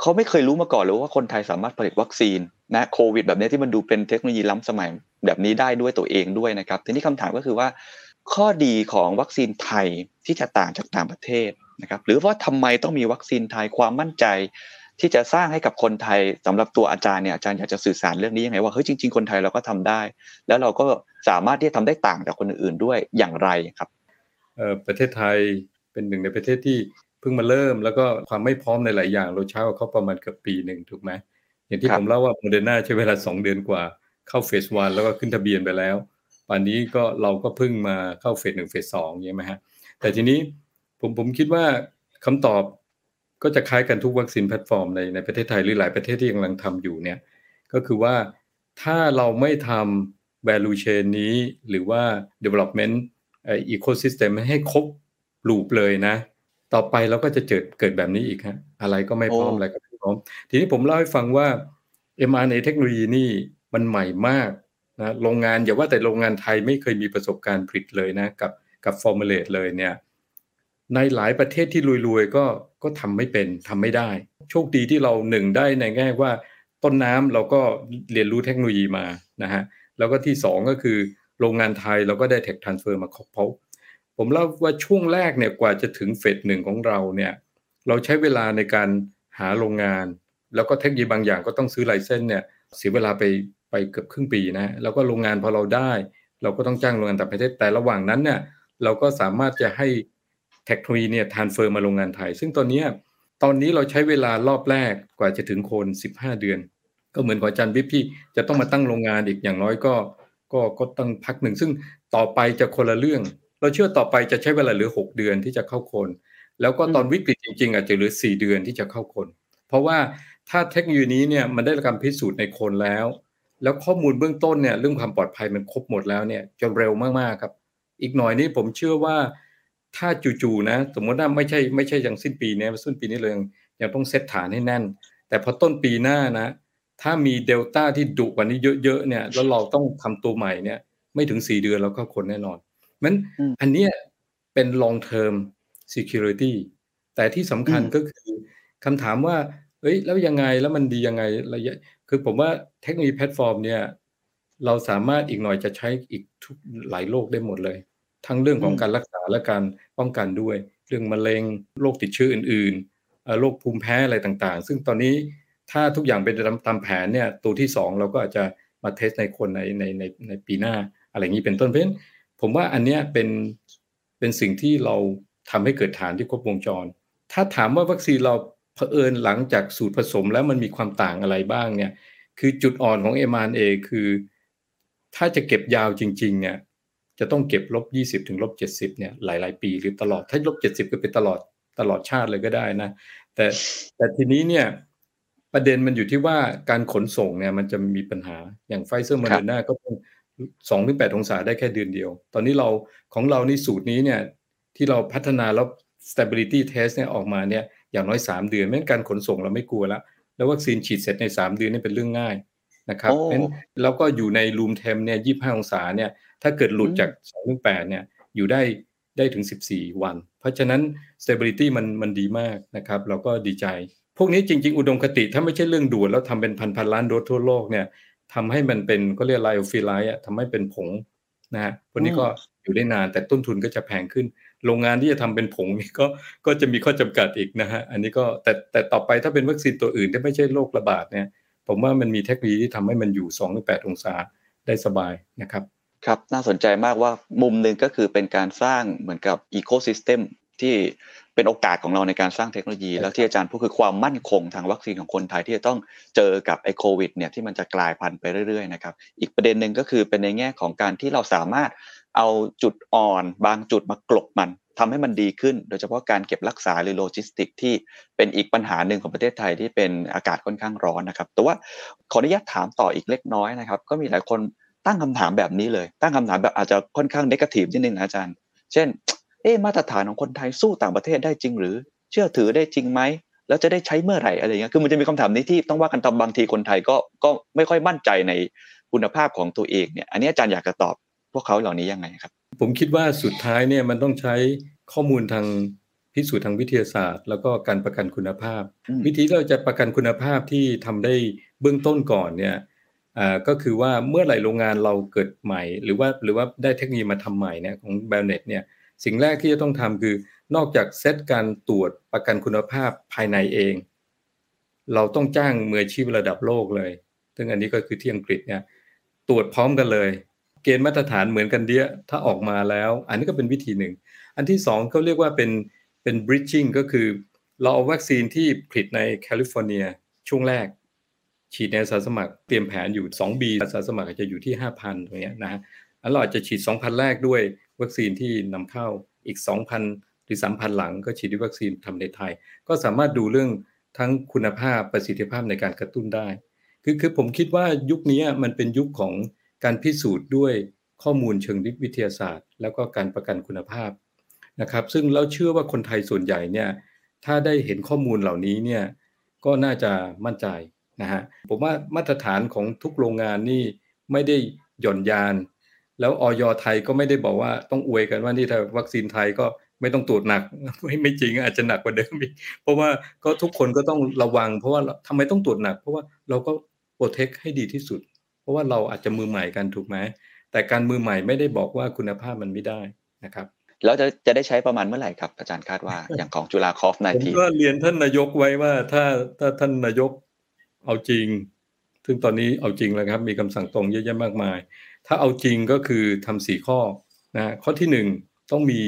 เขาไม่เคยรู้มาก่อนเลยว่าคนไทยสามารถผลิตวัคซีนนะโควิด แบบนี้ที่มันดูเป็นเทคโนโลยีล้ำสมัยแบบนี้ได้ด้วยตัวเองด้วยนะครับทีนี้คำถามก็คือว่า ข้อดีของวัคซีนไทยที่จะต่างจากต่างประเทศนะครับหรือว่าทำไมต้องมีวัคซีนไทยความมั่นใจ ที่จะสร้างให้กับคนไทยสำหรับตัวอาจารย์เนี่ยอาจารย์อยากจะสื่อสารเรื่องนี้ยังไงว่าเฮ้ยจริง ๆคนไทยเราก็ทำได้ แล้วเราก็สามารถที่จะทำได้ต่างจากคนอื่นๆด้วยอย่างไรครับเอ่อประเทศไทยเป็นหนึ่งในประเทศที่เพิ่งมาเริ่ม แล้วก็ความไม่พร้อมในหลายอย่างเราช้าเขาประมาณเกือบปีหนึ่งถูกไหมอย่างที่ผมเล่าว่าโมเดอร์นาใช้เวลาสองเดือนกว่าเข้า phase one แล้วก็ขึ้นทะเบียนไปแล้วป่านนี้ก็เราก็เพิ่งมาเข้าเฟสหนึ่งเฟสสองใช่ไหมฮะแต่ทีนี้ผมผมคิดว่าคำตอบ ก็จะคล้ายกันทุกวัคซีนแพลตฟอร์มในในประเทศไทยหรือหลายประเทศที่กำลังทำอยู่เนี่ยก็คือว่าถ้าเราไม่ทำ value chain นี้หรือว่า development ไอ ecosystem ให้ครบ loop เลยนะ ต่อไปเราก็จะเกิดเกิดแบบนี้อีกฮะอะไรก็ไม่พร้อมอะไรก็ไม่พร้อม ทีนี้ผมเล่าให้ฟังว่า mRNA เทคโนโลยีนี่มันใหม่มากนะโรงงานอย่าว่าแต่โรงงานไทยไม่เคยมีประสบการณ์ผลิตเลยนะกับกับ formulate เลยเนี่ย ในหลายประเทศที่รวยๆก็ก็ทำไม่เป็นทำไม่ได้ โชคดีที่เราหนึ่งได้ในแง่ว่าต้นน้ำเราก็เรียนรู้เทคโนโลยีมานะฮะแล้วก็ที่สองก็คือโรงงานไทยเราก็ได้ tech transfer มาครบเพราะผมเล่าว่าช่วงแรกเนี่ยกว่าจะถึงเฟสหนึ่งของเราเนี่ยเราใช้เวลาในการหาโรงงาน แล้วก็เทคโนโลยีบางอย่างก็ต้องซื้อ license เนี่ยเสียเวลาไปไปเกือบครึ่งปีนะแล้วก็โรงงานพอเราได้ เราก็ต้องจ้างโรงงานต่างประเทศแต่ระหว่างนั้นเนี่ยเราก็สามารถจะให้ เทคโนโลยีเนี่ยทานเฟอร์มาโรงงานไทย ซึ่งตอนนี้ตอนนี้เราใช้เวลารอบแรกกว่าจะถึงโคน 15 เดือน ก็เหมือนกับอาจารย์วิพี่จะต้องมาตั้งโรงงานอีกอย่างน้อยก็ก็ก็ต้องพักหนึ่งซึ่งต่อไปจะคนละเรื่อง เราเชื่อต่อไปจะใช้เวลาเหลือ 6 เดือนที่จะเข้าคน แล้วก็ตอนวิกฤตจริง ๆ อาจจะเหลือ 4 เดือนที่จะเข้าคน เพราะว่าถ้าเทคโนโลยีนี้เนี่ยมันได้รับการพิสูจน์ในคนแล้ว แล้วข้อมูลเบื้องต้นเนี่ยเรื่องความปลอดภัยมันครบหมดแล้วเนี่ยจะเร็วมากๆครับ อีกหน่อยนี้ผมเชื่อว่า ถ้าจู่ๆนะ สมมติว่าไม่ใช่ไม่ใช่อย่างสิ้นปีนี้สิ้นปีนี้เลยยังต้องเซตฐานให้แน่น แต่พอต้นปีหน้านะ ถ้ามีเดลต้าที่ดุกว่านี้เยอะๆเนี่ย แล้วเราต้องทำตัวใหม่เนี่ย ไม่ถึงสี่เดือนเราเข้าคนแน่นอนมันอันเนี้ยเป็น long term security แต่ที่สำคัญก็คือคำถามว่าเอ้ยแล้วยังไงแล้วมันดียังไงระยะคือผมว่าเทคโนโลยีแพลตฟอร์มเนี่ย เราสามารถอีกหน่อยจะใช้อีกทุกหลายโลกได้หมดเลย ทั้งเรื่องของการรักษาและการป้องกันด้วย เรื่องมะเร็งโรคติดเชื้ออื่นๆโรคภูมิแพ้อะไรต่างๆ ซึ่งตอนนี้ถ้าทุกอย่างเป็นตามแผนเนี่ยตัวที่ 2 เราก็อาจจะมาเทสในคนในในในในปีหน้าอะไรอย่างนี้เป็นต้นเพราะฉะนั้นผมว่าอันนี้เป็นเป็นสิ่งที่เราทำให้เกิดฐานที่ครบวงจร ถ้าถามว่าวัคซีนเราเผอิญหลังจากสูตรผสมแล้วมันมีความต่างอะไรบ้างเนี่ยคือจุดอ่อนของ mRNA คือ ถ้าจะเก็บยาวจริง ๆ เนี่ย จะต้องเก็บลบ20ถึงลบ70เนี่ยหลาย ๆ ปี หรือตลอดถ้าลบ70ก็เป็นตลอดตลอดชาติเลยก็ได้นะ แต่แต่ทีนี้เนี่ยประเด็นมันอยู่ที่ว่าการขนส่งเนี่ยมันจะมีปัญหาอย่างไฟเซอร์โมเดอร์นาก็ต้องสองถึงแปดองศาได้แค่เดือนเดียว ตอนนี้เราของเรานี่สูตรนี้เนี่ยที่เราพัฒนาแล้ว stability test เนี่ยออกมาเนี่ยอย่างน้อย 3 เดือนไม่การขนส่งเราไม่กลัวแล้ว แล้ววัคซีนฉีดเสร็จใน 3 เดือนนี่เป็นเรื่องง่ายนะครับแล้วก็อยู่ในรูมเทมเนี่ย25องศาเนี่ย ถ้าเกิดหลุดจาก2ถึง8เนี่ยอยู่ได้ได้ถึง 14 วัน เพราะฉะนั้น stability มันมันดีมากนะครับ เราก็ดีใจ พวกนี้จริง ๆ อุดมคติถ้าไม่ใช่เรื่องด่วนแล้วทำเป็นพันพันล้านโดสทั่วโลกเนี่ยทำให้มันเป็นก็เรียก lyophilized ทำให้เป็นผงนะฮะพวกนี้ก็อยู่ได้นานแต่ต้นทุนก็จะแพงขึ้น โรงงานที่จะทำเป็นผงนี่ก็ก็จะมีข้อจำกัดอีกนะฮะอันนี้ก็แต่แต่ต่อไปถ้าเป็นวัคซีนตัวอื่นที่ไม่ใช่โรคระบาดเนี่ยผมว่ามันมีเทคโนโลยีที่ทำให้มันอยู่2-8องศาได้สบายนะครับ ครับน่าสนใจมากว่ามุมหนึ่งก็คือเป็นการสร้างเหมือนกับ ecosystem ที่เป็นโอกาสของเราในการสร้างเทคโนโลยี แล้วที่อาจารย์พูดคือความมั่นคงทางวัคซีนของคนไทยที่จะต้องเจอกับไอ้โควิดเนี่ยที่มันจะกลายพันธุ์ไปเรื่อยๆนะครับอีกประเด็นหนึ่งก็คือเป็นในแง่ของการที่เราสามารถเอาจุดอ่อน บางจุดมากลบมันทำให้มันดีขึ้น โดยเฉพาะการเก็บรักษาหรือโลจิสติกที่เป็นอีกปัญหาหนึ่งของประเทศไทยที่เป็นอากาศค่อนข้างร้อนนะครับแต่ว่าขออนุญาตถามต่ออีกเล็กน้อยนะครับ ก็มีหลายคน ตั้งคำถามแบบนี้เลย ตั้งคำถามแบบอาจจะค่อนข้างเนกาทีฟนิดนึงอาจารย์ เช่น เอ๊มาตรฐานของคนไทยสู้ต่างประเทศได้จริง หรือ เชื่อถือได้จริงไหมแล้วจะได้ใช้เมื่อไหร่อะไรเงี้ย คือมันจะมีคำถามนี้ที่ต้องว่ากันตามบางทีคนไทยก็ก็ไม่ค่อยมั่นใจในคุณภาพของตัวเองเนี่ย อันนี้อาจารย์อยากจะตอบพวกเขาเหล่านี้ยังไงครับ ผมคิดว่าสุดท้ายเนี่ยมันต้องใช้ข้อมูลทางพิสูจน์ทางวิทยาศาสตร์ แล้วก็การประกันคุณภาพ วิธีที่เราจะประกันคุณภาพที่ทำได้เบื้องต้นก่อนเนี่ย ก็คือว่าเมื่อไหร่โรงงานเราเกิดใหม่ หรือว่าหรือว่าได้เทคโนโลยีมาทำใหม่เนี่ยของแบลเน็ตเนี่ยสิ่งแรกที่จะต้องทำคือนอกจากเซตการตรวจประกันคุณภาพภายในเอง เราต้องจ้างมืออาชีพระดับโลกเลย ซึ่งอันนี้ก็คือที่อังกฤษเนี่ยตรวจพร้อมกันเลย เกณฑ์มาตรฐานเหมือนกันเดียถ้าออกมาแล้ว อันนี้ก็เป็นวิธีหนึ่ง อันที่สองเขาเรียกว่าเป็นเป็น bridging ก็คือ เราเอาวัคซีนที่ผลิตในแคลิฟอร์เนียช่วงแรก ฉีดในอาสาสมัครเตรียมแผนอยู่2บีอาสาสมัครจะอยู่ที่ 5,000ตรงนี้นะฮะแล้วเราอาจจะฉีด 2,000 แรกด้วยวัคซีนที่นำเข้าอีก 2,000 หรือ 3,000 หลังก็ฉีดด้วยวัคซีนทำในไทย ก็สามารถดูเรื่องทั้งคุณภาพประสิทธิภาพในการกระตุ้นได้ คือคือผมคิดว่ายุคนี้มันเป็นยุคของการพิสูจน์ด้วยข้อมูลเชิงวิทยาศาสตร์ แล้วก็การประกันคุณภาพนะครับซึ่งเราเชื่อว่าคนไทยส่วนใหญ่เนี่ยถ้าได้เห็นข้อมูลเหล่านี้เนี่ยก็น่าจะมั่นใจ นะฮะผมว่ามาตรฐานของทุกโรงงานนี่ไม่ได้หย่อนยาน แล้วออยไทยก็ไม่ได้บอกว่าต้องอวยกันว่านี่ถ้าวัคซีนไทยก็ไม่ต้องตรวจหนักไม่ไม่จริงอาจจะหนักกว่าเดิมอีกเพราะว่าก็ทุกคนก็ต้องระวัง เพราะว่าทำไมต้องตรวจหนัก เพราะว่าเราก็โปรเทคให้ดีที่สุด เพราะว่าเราอาจจะมือใหม่กันถูกไหมแต่การมือใหม่ไม่ได้บอกว่าคุณภาพมันไม่ได้นะครับแล้วจะจะได้ใช้ประมาณเมื่อไหร่ครับ อาจารย์คาดว่าอย่างของจุฬาคอฟนายทีผมก็เรียนท่านนายกไว้ว่าถ้าถ้าท่านนายก เอาจริง ซึ่งตอนนี้เอาจริงแล้วครับ มีคำสั่งตรงเยอะแยะมากมาย ถ้าเอาจริงก็คือทำสี่ข้อนะข้อที่หนึ่งต้องมี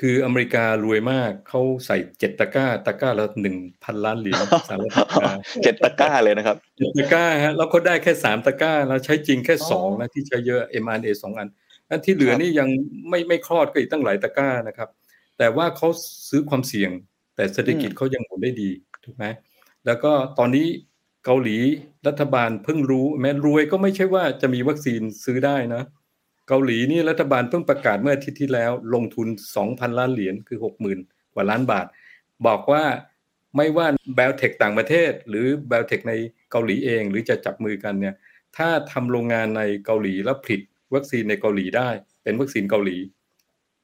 คืออเมริการวยมากเขาใส่เจ็ดตะก้าตะก้าละหนึ่งพันล้านเหรียญสหรัฐอเมริกาเจ็ดตะก้าเลยนะครับเจ็ดตะก้าฮะแล้วเขาได้แค่สามตะก้าแล้วใช้จริงแค่สองนะที่ใช้เยอะ m อ a สองอันอันที่เหลือนี่ยังไม่ไม่คลอดก็อีกตั้งหลายตะก้านะครับ แต่ว่าเขาซื้อความเสี่ยง แต่เศรษฐกิจเขายังหมุนได้ดีถูกไหมแล้วก็ตอนนี้ เกาหลีรัฐบาลเพิ่งรู้ แม้รวยก็ไม่ใช่ว่าจะมีวัคซีนซื้อได้นะ เกาหลีนี่รัฐบาลเพิ่งประกาศเมื่ออาทิตย์ที่แล้ว ลงทุน 2,000 ล้านเหรียญคือ 60,000 กว่าล้านบาท บอกว่าไม่ว่าแบลเทคต่างประเทศ หรือแบลเทคในเกาหลีเอง หรือจะจับมือกันเนี่ยถ้าทำโรงงานในเกาหลีแล้วผลิตวัคซีนในเกาหลีได้ เป็นวัคซีนเกาหลี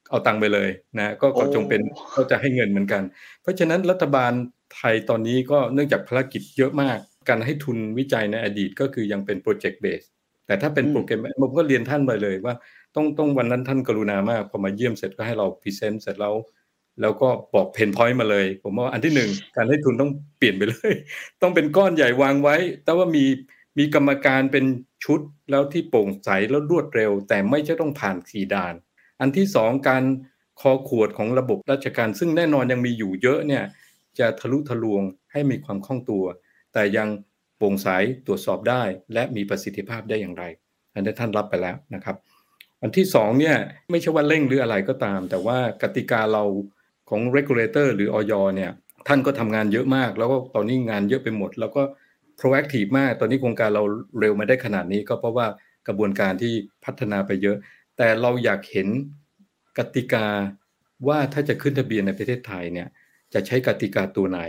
เอาตังไปเลยนะก็จงเป็นก็จะให้เงินเหมือนกัน เพราะฉะนั้นรัฐบาลไทยตอนนี้ก็เนื่องจากภารกิจเยอะมาก การให้ทุนวิจัยในอดีตก็คือยังเป็น project base แต่ถ้าเป็นโปรแกรมผมก็เรียนท่านไปเลยว่า ต้องต้องวันนั้นท่านกรุณามากพอมาเยี่ยมเสร็จก็ให้เรา present เสร็จแล้วแล้วก็บอก pain point มาเลย ผมว่าอันที่หนึ่งการให้ทุนต้องเปลี่ยนไปเลย ต้องเป็นก้อนใหญ่วางไว้ แต่ว่ามีมีกรรมการเป็นชุดแล้วที่โปร่งใสแล้วรวดเร็ว แต่ไม่ใช่ต้องผ่านสีด่าน อันที่สองการคอขวดของระบบราชการ ซึ่งแน่นอนยังมีอยู่เยอะเนี่ยจะทะลุทะลวงให้มีความคล่องตัว แต่ยังโปร่งใสตรวจสอบได้ และมีประสิทธิภาพได้อย่างไร อันนี้ท่านรับไปแล้วนะครับ อันที่สองเนี่ยไม่ใช่ว่าเร่งหรืออะไรก็ตาม แต่ว่ากติกาเราของ regulator หรือออยเนี่ยท่านก็ทำงานเยอะมาก แล้วก็ตอนนี้งานเยอะไปหมด แล้วก็ proactive มาก ตอนนี้โครงการเราเร็วมาได้ขนาดนี้ ก็เพราะว่ากระบวนการที่พัฒนาไปเยอะ แต่เราอยากเห็นกติกาว่าถ้าจะขึ้นทะเบียนในประเทศไทยเนี่ยจะใช้กติกาตัวไหน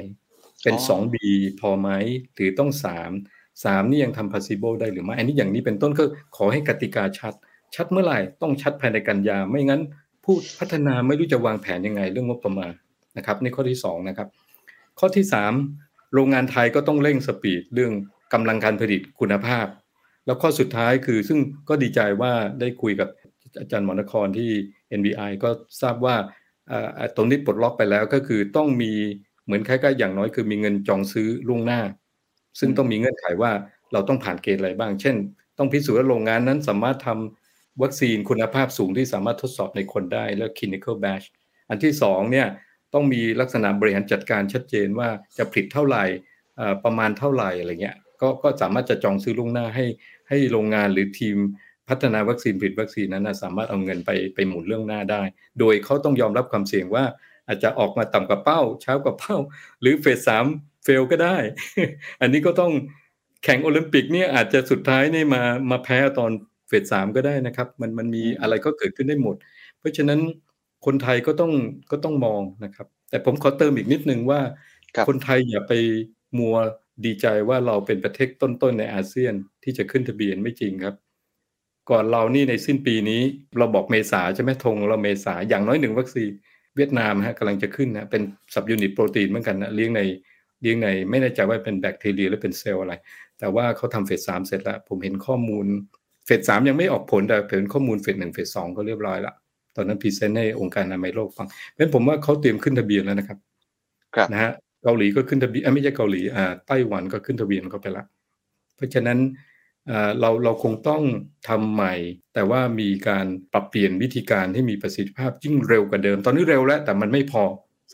เป็น 2B พอไหมหรือต้อง3 3นี่ยังทำ possible ได้หรือไม่ อันนี้อย่างนี้เป็นต้นก็ขอให้กติกาชัด ชัดเมื่อไหร่ต้องชัดภายในกันยา ไม่งั้นผู้พัฒนาไม่รู้จะวางแผนยังไงเรื่องงบประมาณนะครับนี่ข้อที่2นะครับ ข้อที่3โรงงานไทยก็ต้องเร่งสปีดเรื่องกำลังการผลิตคุณภาพ แล้วข้อสุดท้ายคือซึ่งก็ดีใจว่าได้คุยกับอาจารย์หมอนครที่ NBI ก็ทราบว่าตรงนี้ปลดล็อกไปแล้วก็คือต้องมี เหมือนคล้ายๆอย่างน้อยคือมีเงินจองซื้อล่วงหน้า ซึ่งต้องมีเงื่อนไขว่าเราต้องผ่านเกณฑ์อะไรบ้าง เช่น ต้องพิสูจน์ว่าโรงงานนั้นสามารถทำวัคซีนคุณภาพสูงที่สามารถทดสอบในคนได้แล้ว clinical batch อันที่สองเนี่ยต้องมีลักษณะบริหารจัดการชัดเจนว่าจะผลิตเท่าไหร่ประมาณเท่าไหร่อะไรเงี้ยก็ก็สามารถจะจองซื้อล่วงหน้าให้ให้โรงงานหรือทีมพัฒนาวัคซีนผลิตวัคซีนนั้นสามารถเอาเงินไปไปหมุนเรื่องหน้าได้ โดยเขาต้องยอมรับความเสี่ยงว่า อาจจะออกมาต่ำกว่าเป้า เช้ากว่าเป้า หรือเฟสสามเฟลก็ได้ อันนี้ก็ต้องแข่งโอลิมปิกเนี่ยอาจจะสุดท้ายนี่มามาแพ้ตอนเฟสสามก็ได้นะครับ มันมันมีอะไรก็เกิดขึ้นได้หมด เพราะฉะนั้นคนไทยก็ต้องก็ต้องมองนะครับ แต่ผมขอเติมอีกนิดนึงว่าคนไทยอย่าไปมัวดีใจว่าเราเป็นประเทศต้นๆในอาเซียนที่จะขึ้นทะเบียนไม่จริงครับ ก่อนเรานี่ในสิ้นปีนี้เราบอกเมษาใช่ไหมทงเราเมษาอย่างน้อยหนึ่งวัคซีน เวียดนามฮะกำลังจะขึ้นนะเป็น subunit protein เหมือนกันนะเลี้ยงในเลี้ยงในไม่แน่ใจว่าเป็นแบคทีเรียหรือเป็นเซลล์อะไร แต่ว่าเขาทำเฟสสามเสร็จแล้ว ผมเห็นข้อมูลเฟสสามยังไม่ออกผลแต่เป็นข้อมูลเฟสหนึ่งเฟสสองก็เรียบร้อยละตอนนั้น present ให้องค์การอนามัยโลกฟังเพราะฉะนั้นผมว่าเขาเตรียมขึ้นทะเบียนแล้วนะครับนะฮะเกาหลีก็ขึ้นทะเบียนไม่ใช่เกาหลีอ่าไต้หวันก็ขึ้นทะเบียนเขาไปละเพราะฉะนั้น เราเราคงต้องทำใหม่ แต่ว่ามีการปรับเปลี่ยนวิธีการให้มีประสิทธิภาพยิ่งเร็วกว่าเดิม ตอนนี้เร็วแล้ว แต่มันไม่พอ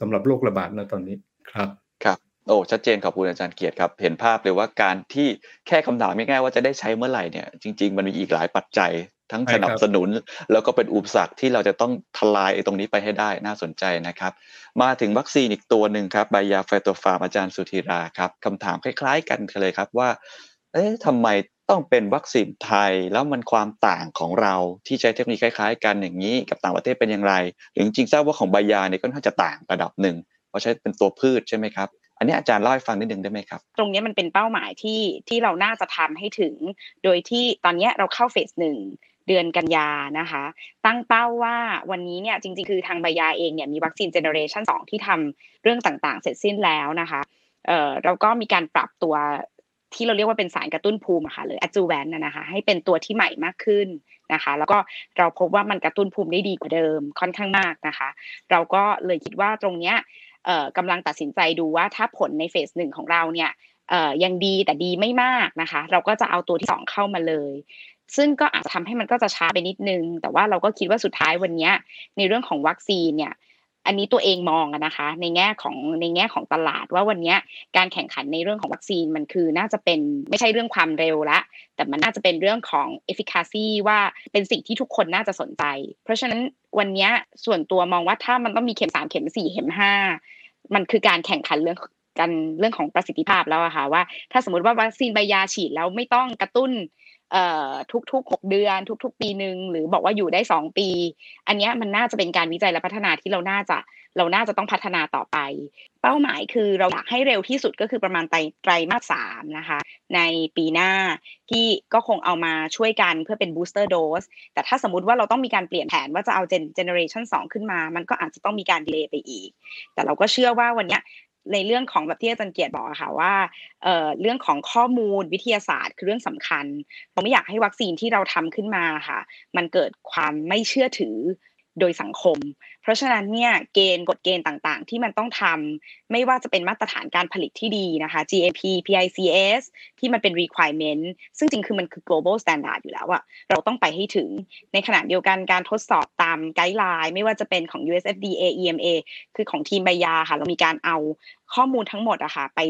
สำหรับโรคระบาดนะตอนนี้ครับครับโอ้ชัดเจนขอบคุณอาจารย์เกียรติครับ เห็นภาพเลยว่าการที่แค่คำถามง่ายๆว่าจะได้ใช้เมื่อไหร่เนี่ยจริง ๆ มันมีอีกหลายปัจจัยทั้งสนับสนุนแล้วก็เป็นอุปสรรคที่เราจะต้องทลายตรงนี้ไปให้ได้น่าสนใจนะครับ มาถึงวัคซีนอีกตัวหนึ่งครับไบยาไฟโตฟาร์มอาจารย์สุธีราครับคำถามคล้าย ๆ กันเลยครับว่า เอ๊ะทำไม ต้องเป็นวัคซีนไทยแล้วมันความต่างของเราที่ใช้เทคนิคคล้ายๆ กันอย่างนี้กับต่างประเทศเป็นอย่างไรหรือจริงๆทราบว่าของใบยาเนี่ยก็น่าจะต่างระดับหนึ่งเพราะใช้เป็นตัวพืชใช่ไหมครับอันนี้อาจารย์เล่าให้ฟังนิดนึงได้ไหมครับ ตรงนี้มันเป็นเป้าหมายที่ที่เราน่าจะทำให้ถึง โดยที่ตอนนี้เราเข้าเฟสหนึ่งเดือนกันยานะคะ ตั้งเป้าว่าวันนี้เนี่ยจริงๆ คือทางใบยาเองเนี่ยมีวัคซีน generation สองที่ทำเรื่องต่างๆ เสร็จสิ้นแล้วนะคะเอ่อเราก็มีการปรับตัว ที่เราเรียกว่าเป็นสารกระตุ้นภูมิค่ะหรือ adjuvant นะคะให้เป็นตัวที่ใหม่มากขึ้นนะคะ แล้วก็เราพบว่ามันกระตุ้นภูมิได้ดีกว่าเดิมค่อนข้างมากนะคะ เราก็เลยคิดว่าตรงเนี้ยกำลังตัดสินใจดูว่าถ้าผลในเฟสหนึ่งของเราเนี่ยยังดีแต่ดีไม่มากนะคะ เราก็จะเอาตัวที่สองเข้ามาเลย ซึ่งก็อาจจะทำให้มันก็จะช้าไปนิดนึง แต่ว่าเราก็คิดว่าสุดท้ายวันนี้ในเรื่องของวัคซีนเนี่ย อันนี้ตัวเองมองนะคะ ในแง่ของในแง่ของตลาดว่าวันนี้การแข่งขันในเรื่องของวัคซีนมันคือน่าจะเป็นไม่ใช่เรื่องความเร็วละ แต่มันน่าจะเป็นเรื่องของ efficacy ว่าเป็นสิ่งที่ทุกคนน่าจะสนใจ เพราะฉะนั้นวันนี้ส่วนตัวมองว่าถ้ามันต้องมีเข็มสามเข็มสี่เข็มห้ามันคือการแข่งขันเรื่องกันเรื่องของประสิทธิภาพแล้วอะค่ะว่า ถ้าสมมติว่าวัคซีนใบยาฉีดแล้วไม่ต้องกระตุ้น ทุกๆ 6 เดือน ทุก ๆ ปีหนึ่งหรือบอกว่าอยู่ได้ 2 ปี อันนี้มันน่าจะเป็นการวิจัยและพัฒนาที่เราน่าจะเราน่าจะต้องพัฒนาต่อไป เป้าหมายคือเราอยากให้เร็วที่สุดก็คือประมาณไตรไตรมาสสามนะคะ ในปีหน้าที่ก็คงเอามาช่วยกันเพื่อเป็น booster dose แต่ถ้าสมมติว่าเราต้องมีการเปลี่ยนแผนว่าจะเอา gen generation สองขึ้นมา มันก็อาจจะต้องมีการ delay ไปอีก แต่เราก็เชื่อว่าวันนี้ ในเรื่องของแบบที่อาจารย์เกียรติบอกค่ะว่าเเรื่องของข้อมูลวิทยาศาสตร์คือเรื่องสำคัญเราไม่อยากให้วัคซีนที่เราทำขึ้นมาค่ะ มันเกิดความไม่เชื่อถือ โดยสังคม เพราะฉะนั้นเนี่ยเกณฑ์กฎเกณฑ์ต่างๆ ที่มันต้องทำไม่ว่าจะเป็นมาตรฐานการผลิตที่ดีนะคะ GMP PICS ที่มันเป็น requirement ซึ่งจริงคือมันคือ global standard อยู่แล้วอะเราต้องไปให้ถึงในขณะเดียวกันการทดสอบตามไกด์ไลน์ไม่ว่าจะเป็นของ USFDA EMA คือของทีมใบยาค่ะ เรามีการเอาข้อมูลทั้งหมดอะค่ะไป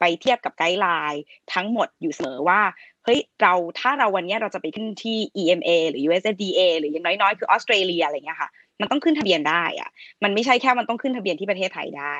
ไปเทียบกับไกด์ไลน์ทั้งหมดอยู่เสมอว่า เฮ้ยเราถ้าเราวันนี้เราจะไปขึ้นที่ EMA หรือ USFDA หรือยังน้อยๆ คือออสเตรเลียอะไรเงี้ยค่ะ มันต้องขึ้นทะเบียนได้อะมันไม่ใช่แค่มันต้องขึ้นทะเบียนที่ประเทศไทยได้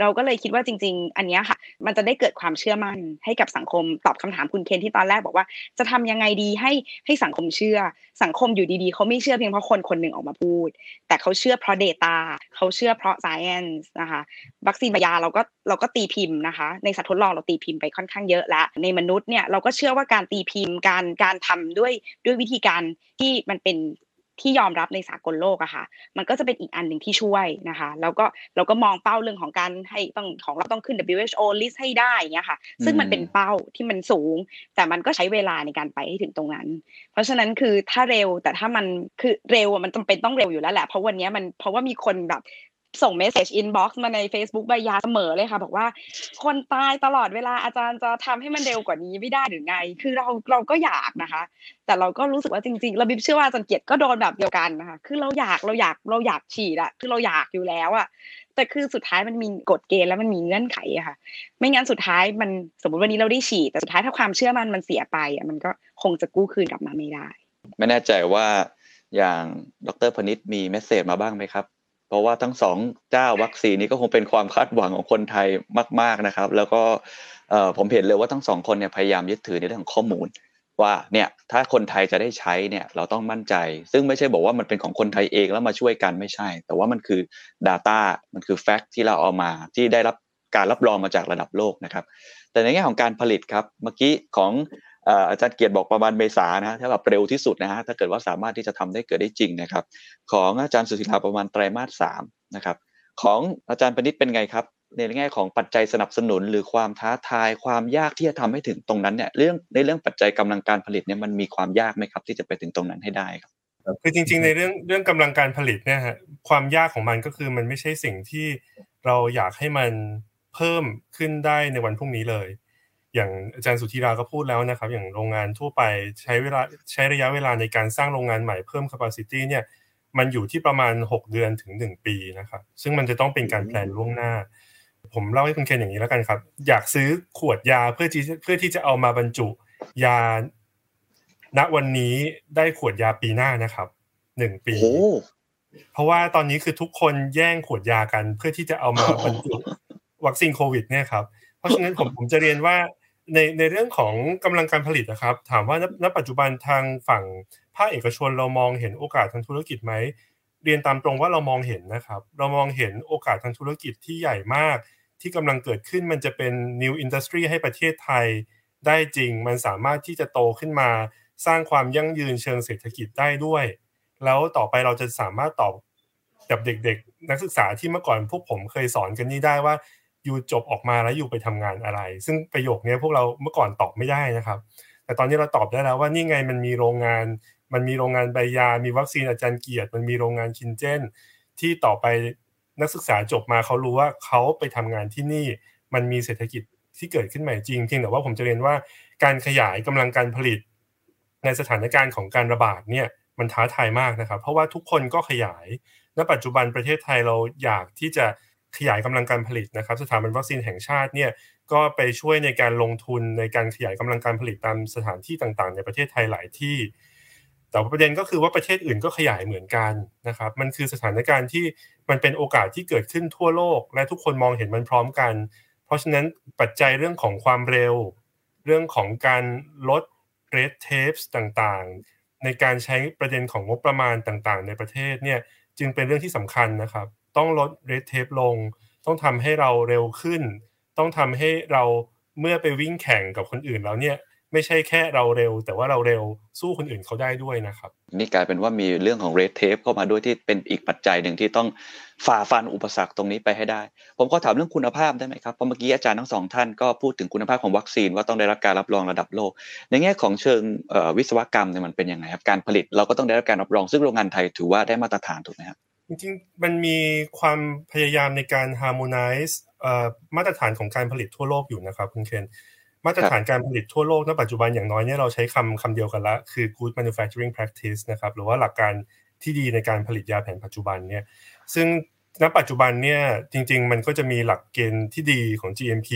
เราก็เลยคิดว่าจริง ๆ อันนี้ค่ะ มันจะได้เกิดความเชื่อมั่นให้กับสังคมตอบคำถามคุณเคนที่ตอนแรกบอกว่า จะทำยังไงดีให้ให้สังคมเชื่อ สังคมอยู่ดีๆเขาไม่เชื่อเพียงเพราะคนคนหนึ่งออกมาพูด แต่เขาเชื่อเพราะ Data เขาเชื่อเพราะ Science นะคะวัคซีนยาเราก็เราก็ตีพิมพ์นะคะ ในสัตว์ทดลองเราตีพิมพ์ไปค่อนข้างเยอะแล้ว ในมนุษย์เนี่ยเราก็เชื่อว่าการตีพิมพ์การการทำด้วยด้วยวิธีการที่มันเป็น ที่ยอมรับในสากลโลกอะค่ะ มันก็จะเป็นอีกอันหนึ่งที่ช่วยนะคะ แล้วก็เราก็มองเป้าเรื่องของการให้ต้องของเราต้องขึ้น WHO list ให้ได้เงี้ยค่ะ ซึ่งมันเป็นเป้าที่มันสูง แต่มันก็ใช้เวลาในการไปให้ถึงตรงนั้น เพราะฉะนั้นคือถ้าเร็วแต่ถ้ามันคือเร็วมันจำเป็นต้องเร็วอยู่แล้วแหละ เพราะวันนี้มันเพราะว่ามีคนแบบ ส่ง message inbox มาใน Facebook ใบยาเสมอเลยค่ะ บอกว่า คนตายตลอดเวลาอาจารย์จะทำให้มันเร็วกว่านี้ไม่ได้หรือไง คือเราเราก็อยากนะคะ แต่เราก็รู้สึกว่าจริงๆเราแบบเชื่อว่าอาจารย์เกียรติก็โดนแบบเดียวกันนะคะ คือเราอยากเราอยากเราอยากฉีดอะคือเราอยากอยู่แล้วอะแต่คือสุดท้ายมันมีกฎเกณฑ์แล้วมันมีเงื่อนไขอะค่ะ ไม่งั้นสุดท้ายมันสมมติวันนี้เราได้ฉีด แต่สุดท้ายถ้าความเชื่อมันมันเสียไปอะมันก็คงจะกู้คืนกลับมาไม่ได้ ไม่แน่ใจว่าอย่างดรพนิษมีเมสเซจมาบ้างไหมครับ ราะว่าทั้งสองเจ้าวัคซีนนี้ก็คงเป็นความคาดหวังของคนไทยมาก ๆนะครับ แล้วก็ผมเห็นเลยว่าทั้งสองคนเนี่ยพยายามยึดถือในเรื่องของข้อมูล ว่าเนี่ยถ้าคนไทยจะได้ใช้เนี่ยเราต้องมั่นใจ ซึ่งไม่ใช่บอกว่ามันเป็นของคนไทยเองแล้วมาช่วยกันไม่ใช่ แต่ว่ามันคือ Data มันคือแฟกต์ที่เราเอามาที่ได้รับการรับรองมาจากระดับโลกนะครับ แต่ในแง่ของการผลิตครับเมื่อกี้ของ อาจารย์เกียรติบอกประมาณเมษานะถ้าแบบเร็วที่สุดนะฮะถ้าเกิดว่าสามารถที่จะทำได้เกิดได้จริงนะครับ ของอาจารย์สุศิลาประมาณไตรมาสสามนะครับของอาจารย์ปณิตเป็นไงครับในแง่ของปัจจัยสนับสนุน หรือความท้าทายความยากที่จะทำให้ถึงตรงนั้นเนี่ยเรื่องในเรื่องปัจจัยกำลังการผลิตเนี่ยมันมีความยากไหมครับ ที่จะไปถึงตรงนั้นให้ได้ครับคือจริง ๆ ในเรื่องเรื่องกำลังการผลิตเนี่ยฮะความยากของมันก็คือมันไม่ใช่สิ่งที่เราอยากให้มันเพิ่มขึ้นได้ในวันพรุ่งนี้เลย อย่างอาจารย์สุธีราก็พูดแล้วนะครับ อย่างโรงงานทั่วไปใช้เวลาใช้ระยะเวลาในการสร้างโรงงานใหม่เพิ่ม capacity เนี่ยมันอยู่ที่ประมาณ 6 เดือนถึง 1 ปีนะครับ ซึ่งมันจะต้องเป็นการแพลนล่วงหน้า ผมเล่าให้คุณเคนอย่างนี้แล้วกันครับ อยากซื้อขวดยาเพื่อที่เพื่อที่จะเอามาบรรจุยา ณวันนี้ได้ขวดยาปีหน้านะครับหนึ่งปี เพราะว่าตอนนี้คือทุกคนแย่งขวดยากันเพื่อที่จะเอามาบรรจุวัคซีนโควิดเนี่ยครับ เพราะฉะนั้นผมผมจะเรียนว่า ในในเรื่องของกำลังการผลิตนะครับ ถามว่าณปัจจุบันทางฝั่งภาคเอกชนเรามองเห็นโอกาสทางธุรกิจไหมเรียนตามตรงว่าเรามองเห็นนะครับ เรามองเห็นโอกาสทางธุรกิจที่ใหญ่มาก ที่กำลังเกิดขึ้นมันจะเป็น new industry ให้ประเทศไทยได้จริง มันสามารถที่จะโตขึ้นมา สร้างความยั่งยืนเชิงเศรษฐกิจได้ด้วย แล้วต่อไปเราจะสามารถตอบกับเด็กๆ นักศึกษาที่เมื่อก่อนพวกผมเคยสอนกันนี่ได้ว่า ยู่จบออกมาแล้วอยู่ไปทำงานอะไร ซึ่งประโยคนี้พวกเราเมื่อก่อนตอบไม่ได้นะครับ แต่ตอนนี้เราตอบได้แล้วว่านี่ไงมันมีโรงงาน มันมีโรงงานใบยา มีวัคซีนอาจารย์เกียรติ มันมีโรงงานคินเจนที่ต่อไปนักศึกษาจบมาเขารู้ว่าเขาไปทำงานที่นี่มันมีเศรษฐกิจที่เกิดขึ้นใหม่จริงเพียงแต่ว่าผมจะเรียนว่าการขยายกำลังการผลิต ในสถานการณ์ของการระบาดเนี่ยมันท้าทายมากนะครับ เพราะว่าทุกคนก็ขยาย ณ ปัจจุบันประเทศไทยเราอยากที่จะ ขยายกำลังการผลิตนะครับ สถาบันวัคซีนแห่งชาติเนี่ยก็ไปช่วยในการลงทุนในการขยายกำลังการผลิตตามสถานที่ต่างๆ ในประเทศไทยหลายที่ แต่ประเด็นก็คือว่าประเทศอื่นก็ขยายเหมือนกันนะครับ มันคือสถานการณ์ที่มันเป็นโอกาสที่เกิดขึ้นทั่วโลก และทุกคนมองเห็นมันพร้อมกัน เพราะฉะนั้นปัจจัยเรื่องของความเร็ว เรื่องของการลดเรดเทปต่างๆ ในการใช้ประเด็นของงบประมาณต่างๆ ในประเทศเนี่ยจึงเป็นเรื่องที่สำคัญนะครับ ต้องลดเรดเทปลง ต้องทำให้เราเร็วขึ้น ต้องทำให้เราเมื่อไปวิ่งแข่งกับคนอื่นแล้วเนี่ยไม่ใช่แค่เราเร็ว แต่ว่าเราเร็วสู้คนอื่นเขาได้ด้วยนะครับ นี่กลายเป็นว่ามีเรื่องของเรดเทปเข้ามาด้วยที่เป็นอีกปัจจัยหนึ่งที่ต้องฝ่าฟันอุปสรรคตรงนี้ไปให้ได้ ผมก็ถามเรื่องคุณภาพได้ไหมครับเพราะเมื่อกี้อาจารย์ทั้งสองท่านก็พูดถึงคุณภาพของวัคซีนว่าต้องได้รับการรับรองระดับโลก ในแง่ของเชิงวิศวกรรมเนี่ยมันเป็นยังไงครับการผลิตเราก็ต้องได้รับการรับรองซึ่งโรงงานไทยถือว่าได้มาตรฐานถูกไหมครับ จริงๆ มันมีความพยายามในการ harmonize มาตรฐานของการผลิตทั่วโลกอยู่นะครับคุณเคนมาตรฐานการผลิตทั่วโลกณปัจจุบันอย่างน้อยเนี่ยเราใช้คำคำเดียวกันละคือ good manufacturing practice นะครับหรือว่าหลักการที่ดีในการผลิตยาแผนปัจจุบันเนี่ยซึ่งณปัจจุบันเนี่ยจริง ๆ มันก็จะมีหลักเกณฑ์ที่ดีของ GMP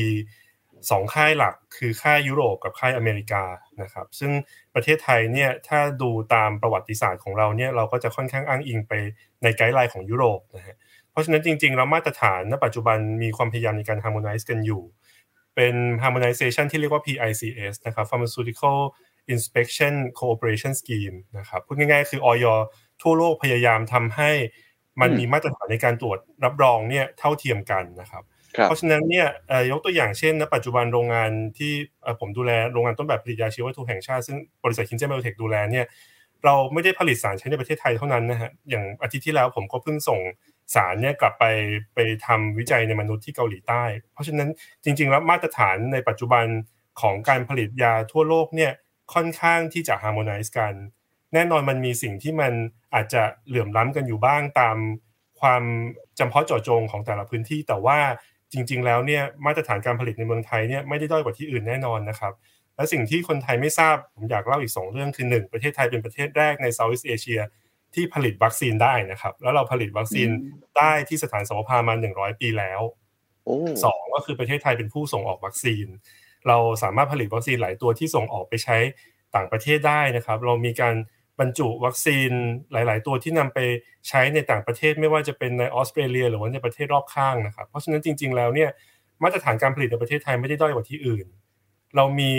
สองค่ายหลักคือค่ายยุโรปกับค่ายอเมริกานะครับ ซึ่งประเทศไทยเนี่ยถ้าดูตามประวัติศาสตร์ของเราเนี่ยเราก็จะค่อนข้างอ้างอิงไปในไกด์ไลน์ของยุโรปนะฮะเพราะฉะนั้นจริงๆแล้วมาตรฐานณปัจจุบันมีความพยายามในการ harmonize กันอยู่ เป็น harmonization ที่เรียกว่า PICS นะครับ Pharmaceutical Inspection Cooperation Scheme นะครับพูดง่ายๆ คือออยทั่วโลกพยายามทำให้มันมีมาตรฐานในการตรวจรับรองเนี่ยเท่าเทียมกันนะครับ เพราะฉะนั้นเนี่ยยกตัวอย่างเช่นณปัจจุบันโรงงานที่ผมดูแลโรงงานต้นแบบผลิตยาชีววัตถุแห่งชาติซึ่งบริษัท KinGen Biotech ดูแลเนี่ยเราไม่ได้ผลิตสารใช้ในประเทศไทยเท่านั้นนะฮะอย่างอาทิตย์ที่แล้วผมก็เพิ่งส่งสารเนี่ยกลับไปไปทำวิจัยในมนุษย์ที่เกาหลีใต้ เพราะฉะนั้นจริง ๆ แล้วมาตรฐานในปัจจุบันของการผลิตยาทั่วโลกเนี่ยค่อนข้างที่จะ harmonize กัน แน่นอนมันมีสิ่งที่มันอาจจะเหลื่อมล้ำกันอยู่บ้างตามความจำเพาะเจาะจงของแต่ละพื้นที่แต่ว่า จริง ๆ แล้วเนี่ยมาตรฐานการผลิตในเมืองไทยเนี่ยไม่ได้ด้อยกว่าที่อื่นแน่นอนนะครับ และสิ่งที่คนไทยไม่ทราบผมอยากเล่าอีก 2 เรื่องคือ 1 ประเทศไทยเป็นประเทศแรกในเซาท์อีสเอเชียที่ผลิตวัคซีนได้นะครับ แล้วเราผลิตวัคซีนได้ที่สถานสมภามา 100 ปีแล้วสองก็คือประเทศไทยเป็นผู้ส่งออกวัคซีน เราสามารถผลิตวัคซีนหลายตัวที่ส่งออกไปใช้ต่างประเทศได้นะครับ เรามีการ บรรจุวัคซีนหลาย ๆ ตัวที่นำไปใช้ในต่างประเทศไม่ว่าจะเป็นในออสเตรเลีย หรือว่าในประเทศรอบข้างนะครับ เพราะฉะนั้นจริง ๆ แล้วเนี่ยมาตรฐานการผลิตในประเทศไทยไม่ได้ด้อยกว่าที่อื่น เรามี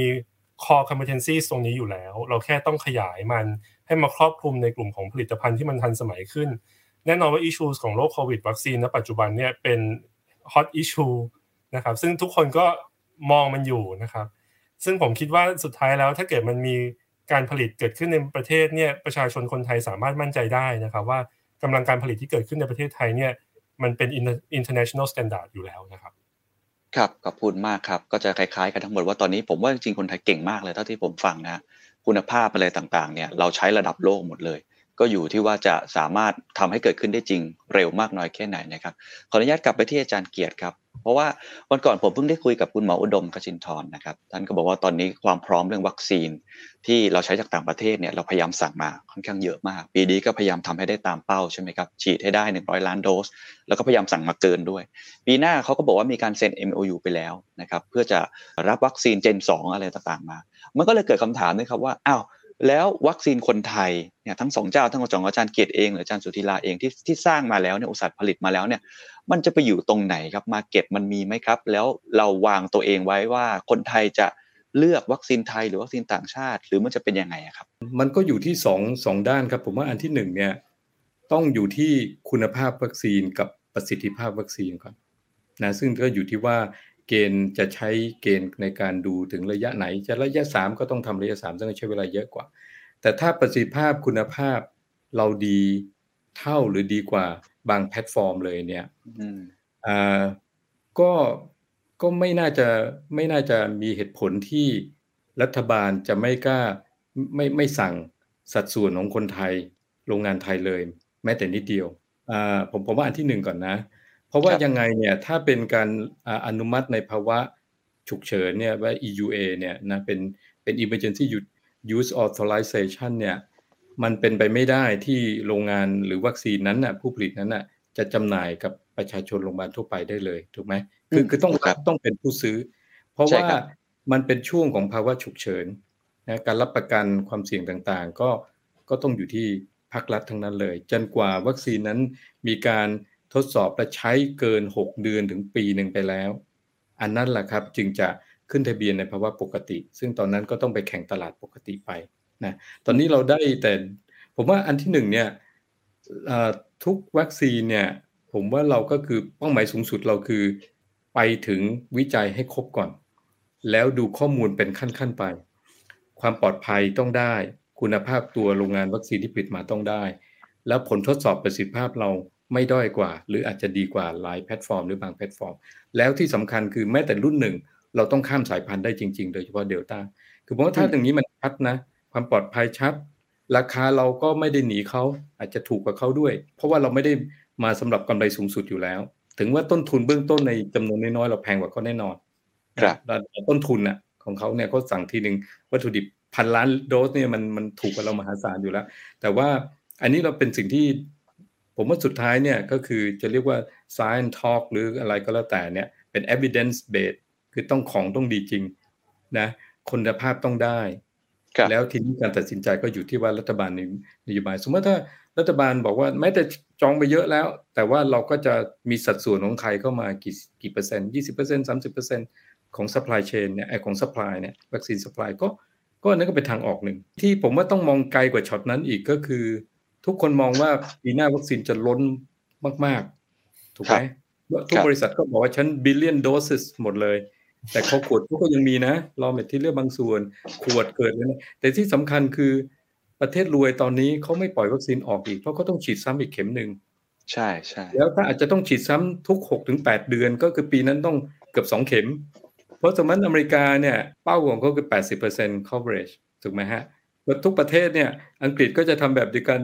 core competencies ตรงนี้อยู่แล้ว เราแค่ต้องขยายมันให้มาครอบคลุมในกลุ่มของผลิตภัณฑ์ที่มันทันสมัยขึ้น แน่นอนว่า issues ของโรคโควิดวัคซีนณปัจจุบันเนี่ยเป็น hot issue นะครับ ซึ่งทุกคนก็มองมันอยู่นะครับ ซึ่งผมคิดว่าสุดท้ายแล้วถ้าเกิดมันมี การผลิตเกิดขึ้นในประเทศเนี่ยประชาชนคนไทยสามารถมั่นใจได้นะครับ ว่ากำลังการผลิตที่เกิดขึ้นในประเทศไทยเนี่ยมันเป็น international standard อยู่แล้วนะครับ ครับขอบคุณมากครับ ก็จะคล้ายๆกันทั้งหมดว่าตอนนี้ผมว่าจริงๆคนไทยเก่งมากเลยเท่าที่ผมฟังนะคุณภาพอะไรต่างๆเนี่ยเราใช้ระดับโลกหมดเลย ก็อยู่ที่ว่าจะสามารถทำให้เกิดขึ้นได้จริงเร็วมากน้อยแค่ไหนนะครับขออนุญาตกลับไปที่อาจารย์เกียรติครับ เพราะว่าวันก่อนผมเพิ่งได้คุยกับคุณหมออุดมกชินทร์นะครับท่านก็บอกว่าตอนนี้ความพร้อมเรื่องวัคซีน ที่เราใช้จากต่างประเทศเนี่ยเราพยายามสั่งมาค่อนข้างเยอะมาก ปีนี้ก็พยายามทำให้ได้ตามเป้าใช่ไหมครับฉีดให้ได้ 100 ล้านโดส แล้วก็พยายามสั่งมาเกินด้วย ปีหน้าเขาก็บอกว่ามีการเซ็น MOU ไปแล้วนะครับเพื่อจะรับวัคซีนเจน 2 อะไรต่างๆมา มันก็เลยเกิดคำถามนะครับว่าอ้าว แล้ววัคซีนคนไทยเนี่ยทั้งสองเจ้าทั้งของอาจารย์เกียรติเองหรืออาจารย์สุธีลาเองที่ที่สร้างมาแล้วเนี่ยอุตสาหผลิตมาแล้วเนี่ยมันจะไปอยู่ตรงไหนครับมาเก็ตมันมีไหมครับ แล้วเราวางตัวเองไว้ว่าคนไทยจะเลือกวัคซีนไทยหรือวัคซีนต่างชาติ หรือมันจะเป็นยังไงครับ มันก็อยู่ที่สองสองด้านครับ ผมว่าอันที่หนึ่งเนี่ยต้องอยู่ที่คุณภาพวัคซีนกับประสิทธิภาพวัคซีนก่อนนะซึ่งก็อยู่ที่ว่า เกณฑ์จะใช้เกณฑ์ในการดูถึงระยะไหน จะระยะ 3 ก็ต้องทำระยะ3ซึ่งใช้เวลาเยอะกว่า แต่ถ้าประสิทธิภาพคุณภาพเราดีเท่าหรือดีกว่าบางแพลตฟอร์มเลยเนี่ยอ่าก็ก็ไม่น่าจะไม่น่าจะมีเหตุผลที่รัฐบาลจะไม่กล้าไม่ไม่สั่งสัดส่วนของคนไทย โรงงานไทยเลย แม้แต่นิดเดียวอ่าผมผมว่าอันที่หนึ่งก่อนนะ เพราะว่ายังไงเนี่ยถ้าเป็นการอนุมัติในภาวะฉุกเฉินเนี่ยว่า EUA เนี่ยนะเป็นเป็น emergency use authorization เนี่ยมันเป็นไปไม่ได้ที่โรงงานหรือวัคซีนนั้นน่ะผู้ผลิตนั้นน่ะจะจำหน่ายกับประชาชนโรงพยาบาลทั่วไปได้เลยถูกไหมคือคือต้องต้องเป็นผู้ซื้อ เพราะว่ามันเป็นช่วงของภาวะฉุกเฉินนะการรับประกันความเสี่ยงต่างๆ ก็ก็ต้องอยู่ที่ภาครัฐทั้งนั้นเลย จนกว่าวัคซีนนั้นมีการ ทดสอบและใช้เกิน 6 เดือนถึงปีหนึ่งไปแล้ว อันนั้นแหละครับจึงจะขึ้นทะเบียนในภาวะปกติ ซึ่งตอนนั้นก็ต้องไปแข่งตลาดปกติไปนะตอนนี้เราได้แต่ผมว่าอันที่หนึ่งเนี่ยทุกวัคซีนเนี่ยผมว่าเราก็คือเป้าหมายสูงสุดเราคือ ไปถึงวิจัยให้ครบก่อน แล้วดูข้อมูลเป็นขั้นๆไป ความปลอดภัยต้องได้ คุณภาพตัวโรงงานวัคซีนที่ผลิตมาต้องได้ แล้วผลทดสอบประสิทธิภาพเรา ไม่ด้อยกว่า หรืออาจจะดีกว่าหลายแพลตฟอร์ม หรือบางแพลตฟอร์ม แล้วที่สำคัญคือแม้แต่รุ่นหนึ่ง เราต้องข้ามสายพันธุ์ได้จริงๆ โดยเฉพาะเดลต้าคือผมว่าถ้าอย่างนี้มันชัดนะ ความปลอดภัยชัด ราคาเราก็ไม่ได้หนีเขาอาจจะถูกกว่าเขาด้วย เพราะว่าเราไม่ได้มาสำหรับกำไรสูงสุดอยู่แล้ว ถึงว่าต้นทุนเบื้องต้นในจำนวนน้อยๆเราแพงกว่าเขาแน่นอนครับต้นทุนน่ะของเขาเนี่ยเขาสั่งทีหนึ่งวัตถุดิบพันล้านโดสเนี่ยมันมันถูกกว่าเรามหาศาลอยู่แล้ว แต่ว่าอันนี้เราเป็นสิ่งที่ ผมว่าสุดท้ายเนี่ยก็คือจะเรียกว่า science talk หรืออะไรก็แล้วแต่เนี่ยเป็น evidence based คือต้องของต้องดีจริงนะคุณภาพต้องได้แล้วทีนี้การตัดสินใจก็อยู่ที่ว่ารัฐบาลนโยบาย สมมติถ้ารัฐบาลบอกว่าแม้แต่จองไปเยอะแล้ว แต่ว่าเราก็จะมีสัดส่วนของใครเข้ามากี่กี่เปอร์เซ็นต์ยี่สิบเปอร์เซ็นต์สามสิบเปอร์เซ็นต์ของ supply chain เนี่ยไอของ supply เนี่ยวัคซีน supply ก็ก็นั่นก็เป็นทางออกหนึ่ง ที่ผมว่าต้องมองไกลกว่าช็อตนั้นอีกก็คือ ทุกคนมองว่าปีหน้าวัคซีนจะล้นมาก ๆ ถูกไหมทุกบริษัทก็บอกว่าฉัน billion doses หมดเลย แต่เขาขวดก็ยังมีนะรอเมทที่เลือกบางส่วน ขวดเกิดเลยนะแต่ที่สำคัญคือประเทศรวยตอนนี้เขาไม่ปล่อยวัคซีนออกอีกเพราะเขาต้องฉีดซ้ำอีกเข็มหนึ่งใช่ใช่แล้วถ้าอาจจะต้องฉีดซ้ำทุกหกถึงแปดเดือนก็คือปีนั้นต้องเกือบสองเข็ม เพราะสมัยอเมริกาเนี่ยเป้าของเขาคือแปดสิบเปอร์เซ็นต์ coverage ถูกไหมฮะแล้วทุกประเทศเนี่ยอังกฤษก็จะทำแบบเดียวกัน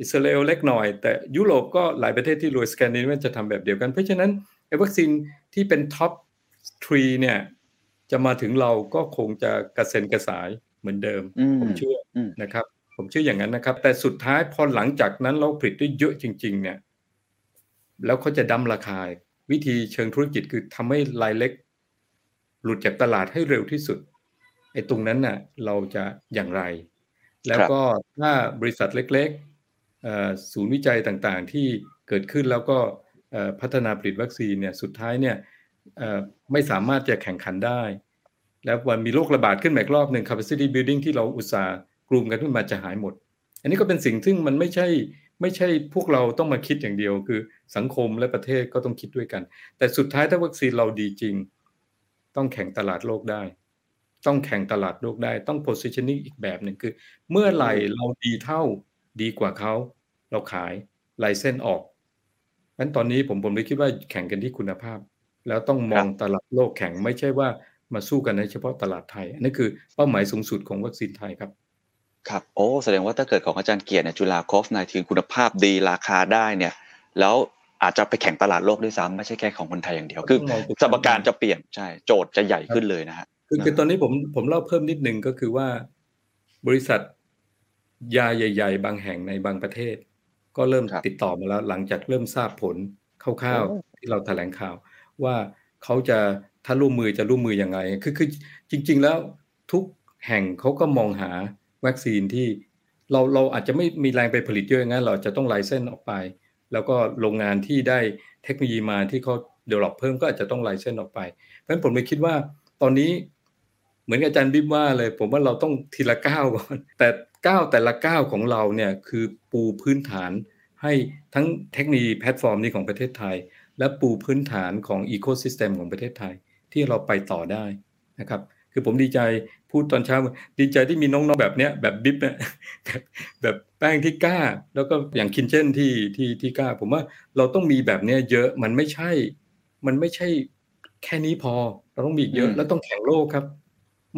อิสราเอลเล็กหน่อย แต่ยุโรปก็หลายประเทศที่รวยสแกนดิเนเวียจะทำแบบเดียวกัน เพราะฉะนั้นไอ้วัคซีนที่เป็น top three เนี่ยจะมาถึงเราก็คงจะกระเซ็นกระสายเหมือนเดิม ผมเชื่อนะครับ ผมเชื่ออย่างนั้นนะครับ แต่สุดท้ายพอหลังจากนั้นเราผลิตได้เยอะจริง ๆ เนี่ย แล้วเขาจะ dump ราคา วิธีเชิงธุรกิจคือทำให้รายเล็ก หลุดจากตลาดให้เร็วที่สุดไอ้ตรงนั้นน่ะ เราจะอย่างไร แล้วก็ถ้าบริษัทเล็กๆ ศูนย์วิจัยต่างๆ ที่เกิดขึ้นแล้วก็พัฒนาผลิตวัคซีนเนี่ยสุดท้ายเนี่ยไม่สามารถจะแข่งขันได้ แล้ววันมีโรคระบาดขึ้นอีกรอบหนึ่ง capacity building ที่เราอุตส่าห์กลุ่มกันขึ้นมาจะหายหมด อันนี้ก็เป็นสิ่งซึ่งมันไม่ใช่ไม่ใช่พวกเราต้องมาคิดอย่างเดียว คือสังคมและประเทศก็ต้องคิดด้วยกัน แต่สุดท้ายถ้าวัคซีนเราดีจริง ต้องแข่งตลาดโลกได้ ต้องแข่งตลาดโลกได้ ต้อง positioning อีกแบบหนึ่งคือ เมื่อไหร่เราดีเท่าดีกว่าเขา เราขายไลเส้นออกงั้นตอนนี้ผมผมเลยคิดว่าแข่งกันที่คุณภาพ แล้วต้องมองตลาดโลกแข่งไม่ใช่ว่ามาสู้กันในเฉพาะตลาดไทย อันนี้คือเป้าหมายสูงสุดของวัคซีนไทยครับ ครับ โอ้แสดงว่าถ้าเกิดของอาจารย์เกียรติเนี่ยจุฬาโคฟนายทีคุณภาพดีราคาได้เนี่ย แล้วอาจจะไปแข่งตลาดโลกด้วยซ้ำไม่ใช่แค่ของคนไทยอย่างเดียว คือสมการจะเปลี่ยนใช่โจทย์จะใหญ่ขึ้นเลยนะฮะคือคือตอนนี้ผมผมเล่าเพิ่มนิดนึงก็คือว่า บริษัทยาใหญ่ ๆ บางแห่งในบางประเทศ ก็เริ่มติดต่อมาแล้ว หลังจากเริ่มทราบผลคร่าวๆที่เราแถลงข่าว ว่าเขาจะถ้าร่วมมือจะร่วมมืออยังไงคือคือจริง ๆ แล้วทุกแห่งเขาก็มองหาวัคซีนที่เราเราอาจจะไม่มีแรงไปผลิตเยอะงั้นเราจะต้อง license ออกไป แล้วก็โรงงานที่ได้เทคโนโลยีมาที่เขา develop เพิ่มก็อาจจะต้อง license ออกไปเพราะฉะนั้นผมเลยคิดว่าตอนนี้เหมือนอาจารย์บิ๊บว่าเลย ผมว่าเราต้องทีละก้าวก่อนแต่ก้าวแต่ละก้าวของเราเนี่ยคือ ปูพื้นฐาน ให้ทั้งเทคโนโลยีแพลตฟอร์มนี้ของประเทศไทย และปูพื้นฐานของ ecosystem ของประเทศไทย ที่เราไปต่อได้นะครับ คือผมดีใจพูดตอนเช้าดีใจที่มีน้องๆแบบเนี้ยแบบบิ๊บเนี่ยแบบแป้งที่กล้า แล้วก็อย่างคินเช่นที่ที่ที่กล้า ผมว่าเราต้องมีแบบเนี้ยเยอะมันไม่ใช่ มันไม่ใช่แค่นี้พอเราต้องมีเยอะแล้วต้องแข่งโลกครับ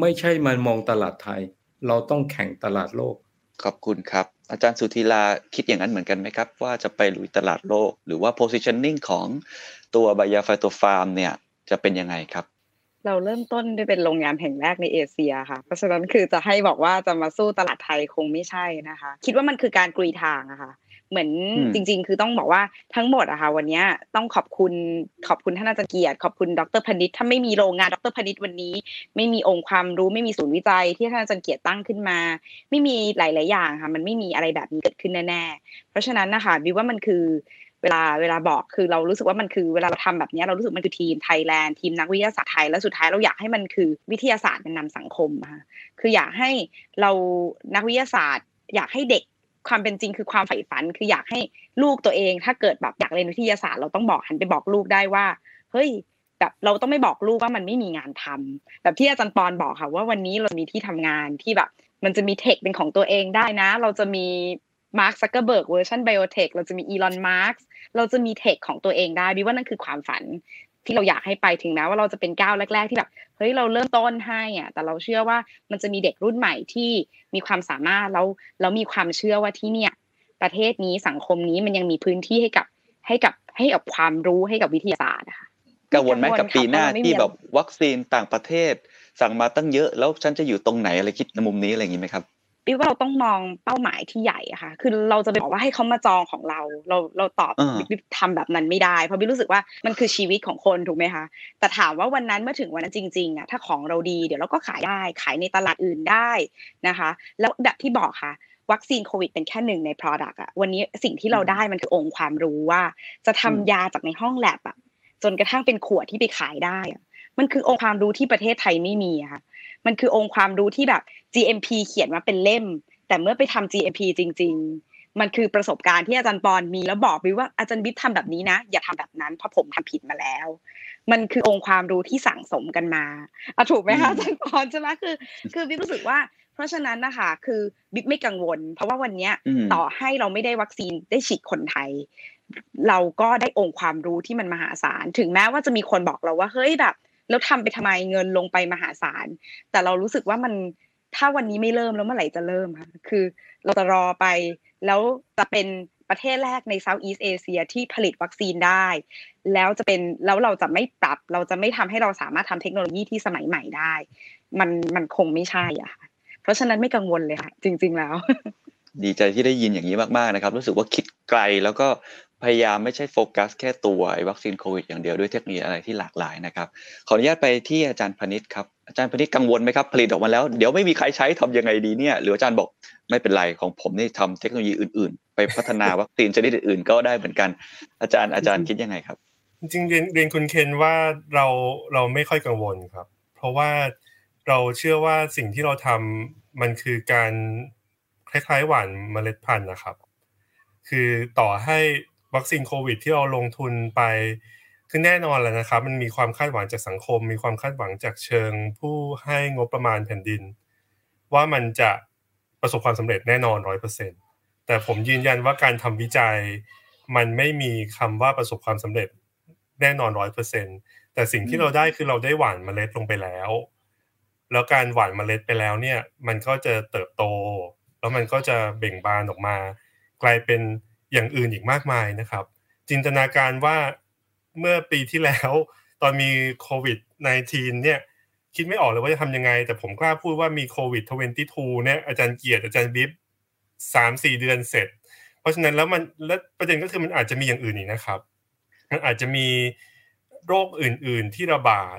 ไม่ใช่มามองตลาดไทย เราต้องแข่งตลาดโลก ขอบคุณครับ อาจารย์สุธีลาคิดอย่างนั้นเหมือนกันไหมครับ ว่าจะไปลุยตลาดโลก หรือว่า positioning ของตัวบายาไฟตัวฟาร์มเนี่ยจะเป็นยังไงครับ เราเริ่มต้นด้วยเป็นโรงงานแห่งแรกในเอเชียค่ะ เพราะฉะนั้นคือจะให้บอกว่าจะมาสู้ตลาดไทยคงไม่ใช่นะคะ คิดว่ามันคือการกรีทางอะค่ะ เหมือนจริง ๆ คือต้องบอกว่าทั้งหมดอะค่ะวันนี้ต้องขอบคุณขอบคุณท่านอาจารย์เกียรติขอบคุณดรพนิษฐ์ถ้าไม่มีโรงงานดรพนิษฐ์วันนี้ ไม่มีองค์ความรู้ไม่มีศูนย์วิจัยที่ท่านอาจารย์เกียรติตั้งขึ้นมา ไม่มีหลาย ๆ อย่างค่ะมันไม่มีอะไรแบบนี้เกิดขึ้นแน่ๆเพราะฉะนั้นนะคะวิว่ามันคือเวลาเวลาบอกคือเรารู้สึกว่ามันคือเวลาเราทำแบบนี้เรารู้สึกมันคือทีมไทยแลนด์ทีมนักวิทยาศาสตร์ไทยแล้วสุดท้ายเราอยากให้มันคือวิทยาศาสตร์มันนำสังคมค่ะคืออยากให้เรานักวิทยาศาสตร์ อยากให้เด็ก ความเป็นจริงคือความใฝ่ฝันคืออยากให้ลูกตัวเอง ถ้าเกิดแบบอยากเรียนวิทยาศาสตร์เราต้องบอกหันไปบอกลูกได้ว่า เฮ้ยแบบเราต้องไม่บอกลูกว่ามันไม่มีงานทำแบบที่อาจารย์ปอนบอกค่ะ ว่าวันนี้เรามีที่ทำงานที่แบบ มันจะมี tech เป็นของตัวเองได้นะ เราจะมีมาร์คซักเกอร์เบิร์กเวอร์ชัน biotech เราจะมีอีลอนมัสก์เราจะมี tech ของตัวเองได้บิว่านั่นคือความฝัน ที่เราอยากให้ไปถึงแม้ว่าเราจะเป็นก้าวแรก ๆ ที่แบบเฮ้ยเราเริ่มต้นให้อะแต่เราเชื่อว่ามันจะมีเด็กรุ่นใหม่ที่มีความสามารถแล้วแล้วมีความเชื่อว่าที่เนี่ย ประเทศนี้สังคมนี้มันยังมีพื้นที่ให้กับให้กับให้กับความรู้ให้กับวิทยาศาสตร์นะคะกังวลไหมกับปีหน้าที่แบบวัคซีนต่างประเทศ สั่งมาตั้งเยอะแล้วฉันจะอยู่ตรงไหนอะไรคิดในมุมนี้อะไรอย่างนี้ไหมครับ พี่ว่าเราต้องมองเป้าหมายที่ใหญ่อะค่ะ คือเราจะบอกว่าให้เขามาจองของเรา เราเราตอบบิ๊ทำแบบนั้นไม่ได้ เพราะพี่รู้สึกว่ามันคือชีวิตของคนถูกไหมคะ แต่ถามว่าวันนั้นเมื่อถึงวันนั้นจริงๆอะถ้าของเราดีเดี๋ยวเราก็ขายได้ ขายในตลาดอื่นได้นะคะ แล้วแบบที่บอกค่ะวัคซีนโควิดเป็นแค่หนึ่งใน Product อะวันนี้สิ่งที่เราได้มันคือองค์ความรู้ว่า จะทำยาจากในห้องแลบอะจนกระทั่งเป็นขวดที่ไปขายได้อะมันคือองค์ความรู้ที่ประเทศไทยไม่มีค่ะ มันคือองค์ความรู้ที่แบบ GMP เขียนมาเป็นเล่ม แต่เมื่อไปทำ GMP จริง ๆ มันคือประสบการณ์ที่อาจารย์ปอนมีแล้วบอกวิว่าอาจารย์บิ๊ทำแบบนี้นะ อย่าทำแบบนั้นเพราะผมทำผิดมาแล้ว มันคือองค์ความรู้ที่สั่งสมกันมาอะถูกไหมคะอาจารย์ปอนใช่ไหมคือ คือบิ๊รู้สึกว่าเพราะฉะนั้นนะคะคือบิ๊กไม่กังวล เพราะว่าวันนี้ต่อให้เราไม่ได้วัคซีนได้ฉีดคนไทย เราก็ได้องค์ความรู้ที่มันมหาศาล ถึงแม้ว่าจะมีคนบอกเราว่าเฮ้ยแบบ แล้วทำไปทำไมเงินลงไปมหาศาล แต่เรารู้สึกว่ามันถ้าวันนี้ไม่เริ่มแล้วเมื่อไหร่จะเริ่มคะคือเราจะรอไป แล้วจะเป็นประเทศแรกในเซาท์อีสเอเชียที่ผลิตวัคซีนได้ แล้วจะเป็นแล้วเราจะไม่ปรับ เราจะไม่ทำให้เราสามารถทำเทคโนโลยีที่สมัยใหม่ได้ มันมันคงไม่ใช่อะเพราะฉะนั้นไม่กังวลเลยค่ะจริง ๆ แล้ว ดีใจที่ได้ยินอย่างนี้มากๆนะครับ รู้สึกว่าคิดไกลแล้วก็ พยายามไม่ใช่โฟกัสแค่ตัววัคซีนโควิดอย่างเดียวด้วยเทคโนโลยีอะไรที่หลากหลายนะครับขออนุญาตไปที่อาจารย์พนิษครับอาจารย์พนิษกังวลไหมครับผลิตออกมาแล้วเดี๋ยวไม่มีใครใช้ทำยังไงดีเนี่ยหรืออาจารย์บอกไม่เป็นไรของผมนี่ทำเทคโนโลยีอื่น ๆ ไปพัฒนาวัคซีนชนิดอื่นๆก็ได้เหมือนกัน อาจารย์อาจารย์คิดยังไงครับ จริงเรียนเรียนคุณเคนว่าเราเราไม่ค่อยกังวลครับ เพราะว่าเราเชื่อว่าสิ่งที่เราทำมันคือการคล้ายๆหว่านเมล็ดพันธุ์นะครับ คือต่อให้ วัคซีนโควิด ที่เราลงทุนไปคือแน่นอนแล้วนะครับ มันมีความคาดหวังจากสังคม มีความคาดหวังจากเชิงผู้ให้งบประมาณแผ่นดิน ว่ามันจะประสบความสำเร็จแน่นอนร้อยเปอร์เซ็นแต่ผมยืนยันว่าการทำวิจัย มันไม่มีคำว่าประสบความสำเร็จแน่นอนร้อยเปอร์เซ็นแต่สิ่งที่เราได้คือเราได้หว่านเมล็ดลงไปแล้ว แล้วการหว่านเมล็ดไปแล้วเนี่ย มันก็จะเติบโต แล้วมันก็จะเบ่งบานออกมา กลายเป็น อย่างอื่นอีกมากมายนะครับ จินตนาการว่าเมื่อปีที่แล้ว ตอนมีโควิด -19 เนี่ยคิดไม่ออกเลยว่าจะทำยังไง แต่ผมกล้าพูดว่ามีโควิด 22 เนี่ยอาจารย์เกียรติอาจารย์บิ๊บสามสี่เดือนเสร็จ เพราะฉะนั้นแล้วมันแล้วประเด็นก็คือมันอาจจะมีอย่างอื่นอีกนะครับ มันอาจจะมีโรคอื่น ๆ ที่ระบาด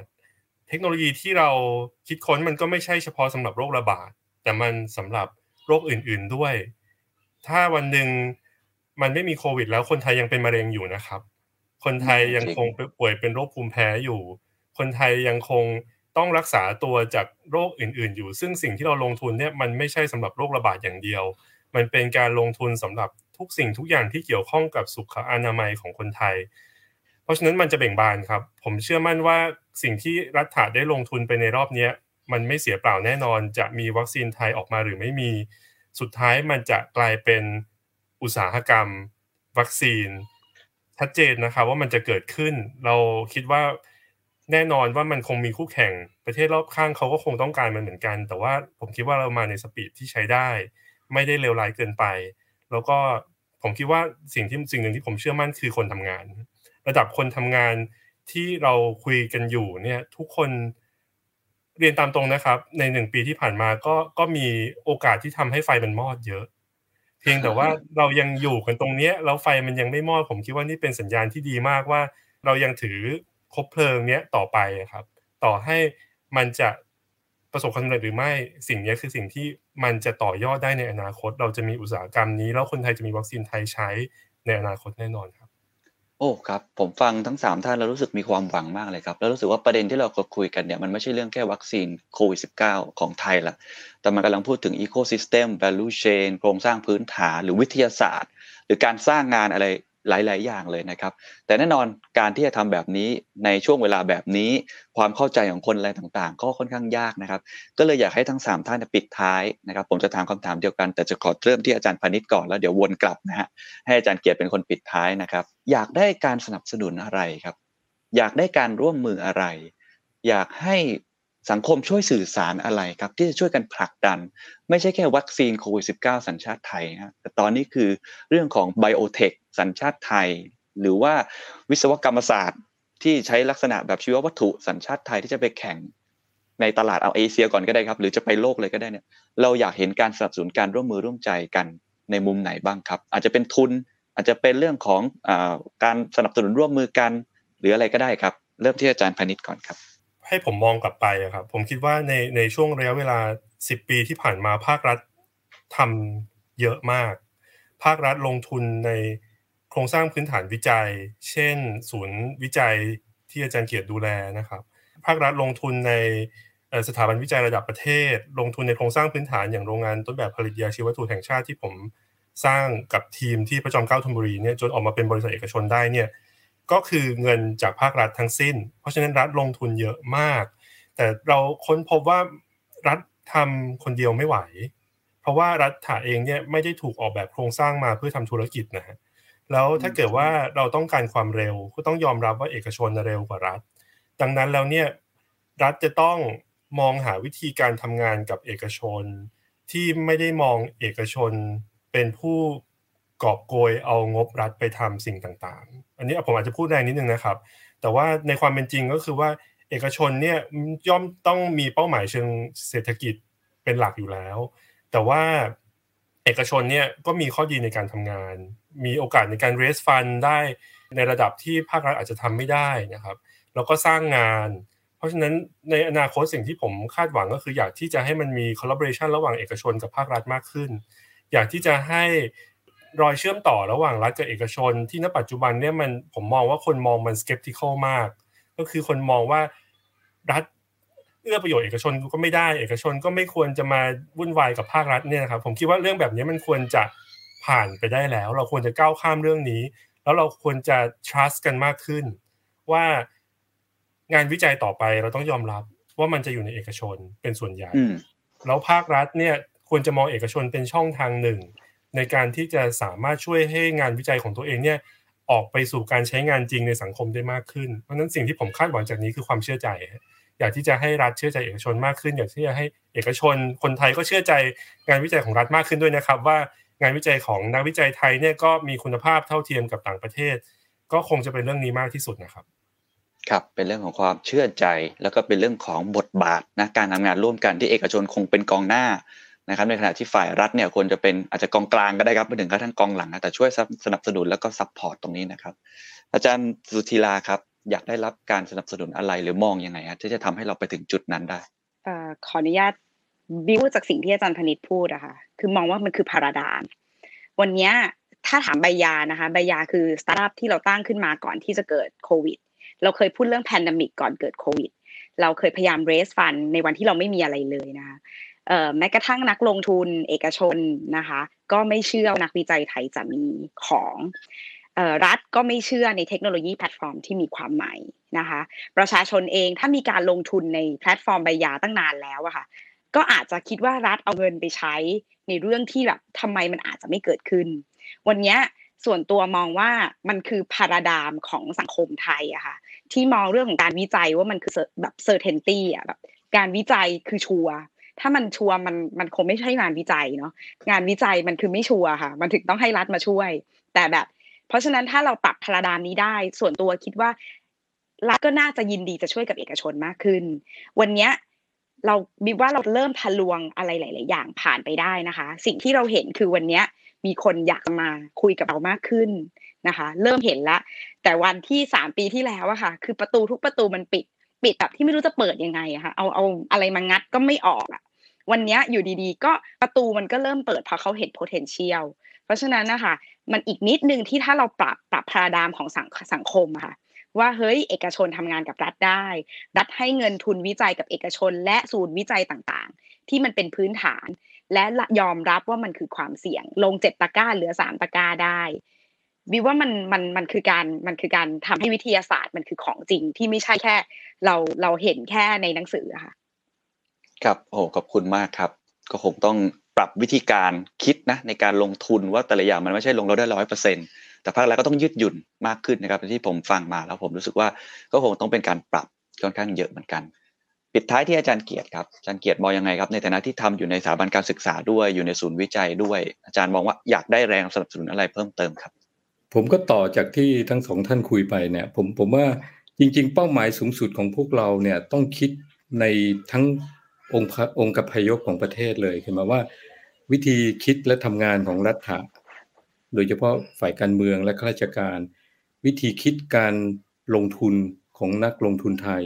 เทคโนโลยีที่เราคิดค้นมันก็ไม่ใช่เฉพาะสำหรับโรคระบาด แต่มันสำหรับโรคอื่น ๆด้วย ถ้าวันหนึ่ง มันไม่มีโควิด แล้วคนไทยยังเป็นมะเร็งอยู่นะครับ คนไทยยังคงป่วยเป็นโรคภูมิแพ้อยู่ คนไทยยังคงต้องรักษาตัวจากโรคอื่น ๆ อยู่ ซึ่งสิ่งที่เราลงทุนเนี่ยมันไม่ใช่สำหรับโรคระบาดอย่างเดียว มันเป็นการลงทุนสำหรับทุกสิ่งทุกอย่างที่เกี่ยวข้องกับสุขอนามัยของคนไทย เพราะฉะนั้นมันจะเบ่งบานครับ ผมเชื่อมั่นว่าสิ่งที่รัฐาได้ลงทุนไปในรอบนี้มันไม่เสียเปล่าแน่นอน จะมีวัคซีนไทยออกมาหรือไม่มี สุดท้ายมันจะกลายเป็น อุตสาหกรรม วัคซีน ชัดเจนนะครับว่ามันจะเกิดขึ้น เราคิดว่าแน่นอนว่ามันคงมีคู่แข่งประเทศรอบข้างเขาก็คงต้องการมันเหมือนกัน แต่ว่าผมคิดว่าเรามาในสปีดที่ใช้ได้ ไม่ได้เลวร้ายเกินไป แล้วก็ผมคิดว่าสิ่งที่สิ่งหนึ่งที่ผมเชื่อมั่นคือคนทำงาน ระดับคนทำงานที่เราคุยกันอยู่เนี่ยทุกคนเรียนตามตรงนะครับ ในหนึ่งปีที่ผ่านมาก็ก็มีโอกาสที่ทำให้ไฟมันมอดเยอะ เพียงแต่ว่าเรายังอยู่กันตรงเนี้ยแล้วไฟมันยังไม่มอดผมคิดว่านี่เป็นสัญญาณที่ดีมากว่า เรายังถือคบเพลิงเนี้ยต่อไปครับ ต่อให้มันจะประสบความสำเร็จหรือไม่สิ่งนี้คือสิ่งที่มันจะต่อยอดได้ในอนาคต เราจะมีอุตสาหกรรมนี้ แล้วคนไทยจะมีวัคซีนไทยใช้ในอนาคตแน่นอน โอ้ ครับ ผมฟังทั้งสามท่านแล้วรู้สึกมีความหวังมากเลยครับ แล้วรู้สึกว่าประเด็นที่เราคุยกันเนี่ยมันไม่ใช่เรื่องแค่วัคซีนโควิด -19 ของไทยละ แต่มันกำลังพูดถึงอีโคซิสเต็ม value chain โครงสร้างพื้นฐานหรือวิทยาศาสตร์ หรือการสร้างงานอะไร หลาย ๆ อย่างเลยนะครับ แต่แน่นอนการที่จะทำแบบนี้ในช่วงเวลาแบบนี้ ความเข้าใจของคนอะไรต่างๆ ก็ค่อนข้างยากนะครับ ก็เลยอยากให้ทั้ง 3 ท่านปิดท้ายนะครับ ผมจะถามคำถามเดียวกันแต่จะขอเริ่มที่อาจารย์พานิชก่อนแล้วเดี๋ยววนกลับนะฮะให้อาจารย์เกียรติเป็นคนปิดท้ายนะครับ อยากได้การสนับสนุนอะไรครับ อยากได้การร่วมมืออะไร อยากให้ สังคมช่วยสื่อสารอะไรครับ ที่จะช่วยกันผลักดัน ไม่ใช่แค่วัคซีนโควิด -19 สัญชาติไทยนะแต่ตอนนี้คือเรื่องของไบโอเทคสัญชาติไทย หรือว่าวิศวกรรมศาสตร์ที่ใช้ลักษณะแบบชีววัตถุสัญชาติไทยที่จะไปแข่งในตลาดเอาเอเชียก่อนก็ได้ครับ หรือจะไปโลกเลยก็ได้เนี่ยเราอยากเห็นการสนับสนุนการร่วมมือร่วมใจกันในมุมไหนบ้างครับ อาจจะเป็นทุนอาจจะเป็นเรื่องของอการสนับสนุนร่วมมือกัน หรืออะไรก็ได้ครับ เริ่มที่อาจารย์พานิชก่อนครับ ให้ผมมองกลับไปครับ ผมคิดว่าในในช่วงระยะเวลา10ปีที่ผ่านมาภาครัฐทำเยอะมาก ภาครัฐลงทุนในโครงสร้างพื้นฐานวิจัย เช่น ศูนย์วิจัยที่อาจารย์เกียรติดูแลนะครับ ภาครัฐลงทุนในสถาบันวิจัยระดับประเทศ ลงทุนในโครงสร้างพื้นฐานอย่างโรงงานต้นแบบผลิตยาชีววัตถุแห่งชาติที่ผมสร้างกับทีมที่พระจอมเกล้าธนบุรีเนี่ยจนออกมาเป็นบริษัทเอกชนได้เนี่ย ก็คือเงินจากภาครัฐทั้งสิ้น เพราะฉะนั้นรัฐลงทุนเยอะมาก แต่เราค้นพบว่ารัฐทำคนเดียวไม่ไหว เพราะว่ารัฐถาเองเนี่ยไม่ได้ถูกออกแบบโครงสร้างมาเพื่อทำธุรกิจนะฮะแล้วถ้าเกิดว่าเราต้องการความเร็วก็ต้องยอมรับว่าเอกชนเร็วกว่ารัฐ ดังนั้นแล้วเนี่ยรัฐจะต้องมองหาวิธีการทำงานกับเอกชน ที่ไม่ได้มองเอกชนเป็นผู้ กอบโกยเอางบรัฐไปทำสิ่งต่างๆ อันนี้ผมอาจจะพูดแรงนิดนึงนะครับ แต่ว่าในความเป็นจริงก็คือว่าเอกชนเนี่ยย่อมต้องมีเป้าหมายเชิงเศรษฐกิจเป็นหลักอยู่แล้ว แต่ว่าเอกชนเนี่ยก็มีข้อดีในการทำงาน มีโอกาสในการ raise fund ได้ในระดับที่ภาครัฐอาจจะทำไม่ได้นะครับ แล้วก็สร้างงาน เพราะฉะนั้นในอนาคตสิ่งที่ผมคาดหวังก็คืออยากที่จะให้มันมี collaboration ระหว่างเอกชนกับภาครัฐมากขึ้น อยากที่จะให้ รอยเชื่อมต่อระหว่างรัฐกับเอกชน ที่ณปัจจุบันเนี่ยมันผมมองว่าคนมองมัน skeptical มาก ก็คือคนมองว่ารัฐเอื้อประโยชน์เอกชนก็ไม่ได้ เอกชนก็ไม่ควรจะมาวุ่นวายกับภาครัฐเนี่ยนะครับผมคิดว่าเรื่องแบบนี้มันควรจะผ่านไปได้แล้ว เราควรจะก้าวข้ามเรื่องนี้ แล้วเราควรจะ trust กันมากขึ้น ว่างานวิจัยต่อไปเราต้องยอมรับว่ามันจะอยู่ในเอกชนเป็นส่วนใหญ่แล้วภาครัฐเนี่ยควรจะมองเอกชนเป็นช่องทางหนึ่ง ในการที่จะสามารถช่วยให้งานวิจัยของตัวเองเนี่ยออกไปสู่การใช้งานจริงในสังคมได้มากขึ้น เพราะนั้นสิ่งที่ผมคาดหวังจากนี้คือความเชื่อใจ อยากที่จะให้รัฐเชื่อใจเอกชนมากขึ้น อยากที่จะให้เอกชน คนไทยก็เชื่อใจงานวิจัยของรัฐมากขึ้นด้วยนะครับ ว่างานวิจัยของนักวิจัยไทยเนี่ยก็มีคุณภาพเท่าเทียมกับต่างประเทศ ก็คงจะเป็นเรื่องนี้มากที่สุดนะครับ ครับเป็นเรื่องของความเชื่อใจ แล้วก็เป็นเรื่องของบทบาทนะการทำงานร่วมกันที่เอกชนคงเป็นกองหน้า นะครับในขณะที่ฝ่ายรัฐเนี่ยควรจะเป็นอาจจะกองกลางก็ได้ครับไม่ถึงกระทั่งกองหลังนะแต่ช่วยสนับสนุนแล้วก็ support ตรงนี้นะครับ อาจารย์สุธีราครับ อยากได้รับการสนับสนุนอะไรหรือมองยังไงฮะที่จะทำให้เราไปถึงจุดนั้นได้ขออนุญาตบิวจากสิ่งที่อาจารย์พนิษพูดอะค่ะคือมองว่ามันคือ paradigm วันนี้ถ้าถามใบยานะคะใบยาคือสตาร์ทอัพที่เราตั้งขึ้นมาก่อนที่จะเกิดโควิด เราเคยพูดเรื่อง pandemic ก่อนเกิดโควิด เราเคยพยายาม respond ในวันที่เราไม่มีอะไรเลยนะคะ แม้กระทั่งนักลงทุนเอกชนนะคะ ก็ไม่เชื่อนักวิจัยไทยจะมีของรัฐก็ไม่เชื่อในเทคโนโลยีแพลตฟอร์มที่มีความใหม่นะคะ ประชาชนเองถ้ามีการลงทุนในแพลตฟอร์มใบยาตั้งนานแล้วอะค่ะ ก็อาจจะคิดว่ารัฐเอาเงินไปใช้ในเรื่องที่แบบทำไมมันอาจจะไม่เกิดขึ้น วันนี้ส่วนตัวมองว่ามันคือ paradigm ของสังคมไทยอะค่ะ ที่มองเรื่องของการวิจัยว่ามันคือแบบ certainty อะแบบการวิจัยคือชัวร์ ถ้ามันชัวร์มันมันคงไม่ใช่งานวิจัยเนาะงานวิจัยมันคือไม่ชัวร์ค่ะ มันถึงต้องให้รัฐมาช่วย แต่แบบ เพราะฉะนั้นถ้าเราปรับ paradigm นี้ได้ ส่วนตัวคิดว่ารัฐก็น่าจะยินดีจะช่วยกับเอกชนมากขึ้น วันเนี้ยเราบิว่าเราเริ่มทะลวงอะไรหลาย ๆ อย่างผ่านไปได้นะคะ สิ่งที่เราเห็นคือวันเนี้ยมีคนอยากมาคุยกับเรามากขึ้นนะคะ เริ่มเห็นละ แต่วันที่สามปีที่แล้วอะค่ะ คือประตูทุกประตูมันปิด ปิดแบบที่ไม่รู้จะเปิดยังไงอะค่ะ เอาเอาอะไรมางัดก็ไม่ออกอะ วันนี้อยู่ดีๆ ก็ประตูมันก็เริ่มเปิดเพราะเขาเห็น potential เพราะฉะนั้นนะคะมันอีกนิดนึงที่ถ้าเราปรับปรับพาราดามของสังสังคมค่ะว่าเฮ้ยเอกชนทำงานกับรัฐได้ รัฐให้เงินทุนวิจัยกับเอกชน และศูนย์วิจัยต่างๆ ที่มันเป็นพื้นฐาน และยอมรับว่ามันคือความเสี่ยง ลงเจ็ดตะก้าเหลือสามตะก้าได้วิว่ามันมันมันคือการมันคือการทำให้วิทยาศาสตร์มันคือของจริงที่ไม่ใช่แค่ เราเราเห็นแค่ในหนังสือค่ะ ครับโอ้ขอบคุณมากครับ ก็คงต้องปรับวิธีการคิดนะในการลงทุนว่าแต่ละอย่างมันไม่ใช่ลงเราได้ร้อยเปอร์เซ็นต์แต่ภาครัฐก็ต้องยืดหยุ่นมากขึ้นนะครับที่ผมฟังมาแล้วผมรู้สึกว่าก็คงต้องเป็นการปรับค่อนข้างเยอะเหมือนกัน ปิดท้ายที่อาจารย์เกียรติครับอาจารย์เกียรติมองยังไงครับในฐานะที่ทำอยู่ในสถาบันการศึกษาด้วยอยู่ในศูนย์วิจัยด้วย อาจารย์มองว่าอยากได้แรงสนับสนุนอะไรเพิ่มเติมครับ ผมก็ต่อจากที่ทั้งสองท่านคุยไปเนี่ย ผมผมว่าจริง ๆ เป้าหมายสูงสุดของพวกเราเนี่ยต้องคิดในทั้ง องค์องค์กพยพของประเทศเลยคือหมายว่า วิธีคิดและทำงานของรัฐะโดยเฉพาะฝ่ายการเมืองและข้าราชการ วิธีคิดการลงทุนของนักลงทุนไทย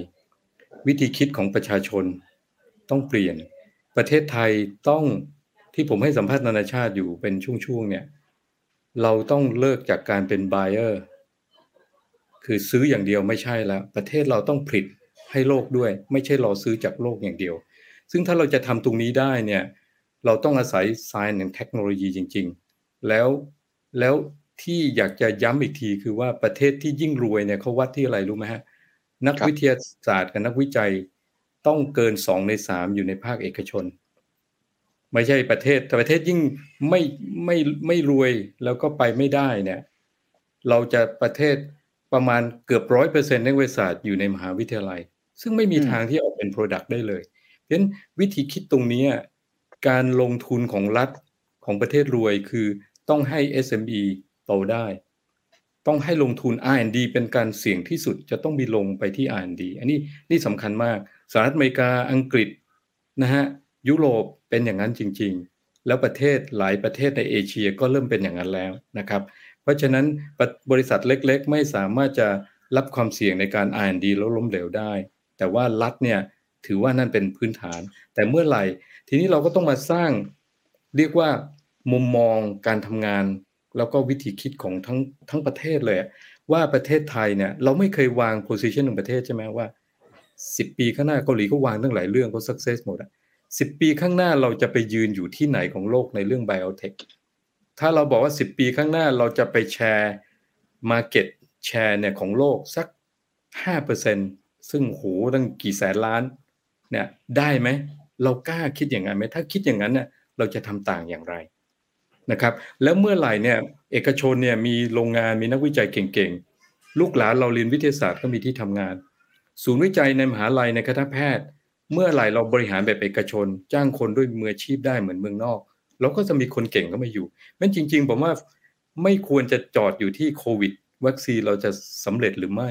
วิธีคิดของประชาชนต้องเปลี่ยน ประเทศไทยต้องที่ผมให้สัมภาษณ์นานาชาติอยู่เป็นช่วงๆเนี่ยเราต้องเลิกจากการเป็น buyer คือซื้ออย่างเดียวไม่ใช่แล้ว ประเทศเราต้องผลิตให้โลกด้วย ไม่ใช่รอซื้อจากโลกอย่างเดียว ซึ่งถ้าเราจะทำตรงนี้ได้เนี่ยเราต้องอาศัย Science and Technology จริง ๆ แล้วแล้วที่อยากจะย้ำอีกทีคือว่าประเทศที่ยิ่งรวยเนี่ยเขาวัดที่อะไรรู้ไหมฮะนักวิทยาศาสตร์กับนักวิจัยต้องเกินสองในสามอยู่ในภาคเอกชน ไม่ใช่ประเทศแต่ประเทศยิ่งไม่ไม่ไม่รวยแล้วก็ไปไม่ได้เนี่ย เราจะประเทศประมาณเกือบร้อยเปอร์เซ็นต์นักวิทยาศาสตร์อยู่ในมหาวิทยาลัย ซึ่งไม่มีทางที่ออกเป็น Product ได้เลย เพราะฉะนั้นวิธีคิดตรงนี้การลงทุนของรัฐของประเทศรวยคือต้องให้ SME โตได้ ต้องให้ลงทุน R&D เป็นการเสี่ยงที่สุดจะต้องมีลงไปที่ R&D อันนี้นี่สำคัญมากสหรัฐอเมริกาอังกฤษนะฮะยุโรปเป็นอย่างนั้นจริง ๆ แล้วประเทศหลายประเทศในเอเชียก็เริ่มเป็นอย่างนั้นแล้วนะครับ เพราะฉะนั้นบริษัทเล็กๆ ไม่สามารถจะรับความเสี่ยงในการ R&D แล้วล้มเหลวได้ แต่ว่ารัฐเนี่ย ถือว่านั่นเป็นพื้นฐาน แต่เมื่อไหร่ ทีนี้เราก็ต้องมาสร้าง เรียกว่ามุมมองการทำงาน แล้วก็วิธีคิดของทั้งทั้งประเทศเลย ว่าประเทศไทยเนี่ยเราไม่เคยวาง position ของประเทศใช่ไหมว่าสิบปีข้างหน้าเกาหลีก็วางตั้งหลายเรื่องก็ success หมดอะสิบปีข้างหน้าเราจะไปยืนอยู่ที่ไหนของโลกในเรื่อง biotech ถ้าเราบอกว่าสิบปีข้างหน้าเราจะไปแชร์มาเก็ตแชร์เนี่ยของโลกสักห้าเปอร์เซ็นซึ่งโหตั้งกี่แสนล้าน เนี่ยได้ไหมเรากล้าคิดอย่างนั้นไหมถ้าคิดอย่างนั้นเนี่ยเราจะทำต่างอย่างไรนะครับแล้วเมื่อไหร่เนี่ยเอกชนเนี่ยมีโรงงานมีนักวิจัยเก่งๆ ลูกหลานเราเรียนวิทยาศาสตร์ก็มีที่ทำงาน ศูนย์วิจัยในมหาลัยในคณะแพทย์ เมื่อไหร่เราบริหารแบบเอกชน จ้างคนด้วยมืออาชีพได้เหมือนเมืองนอก เราก็จะมีคนเก่งก็มาอยู่มันจริง ๆ ผมว่าไม่ควรจะจอดอยู่ที่โควิดวัคซีนเราจะสำเร็จหรือไม่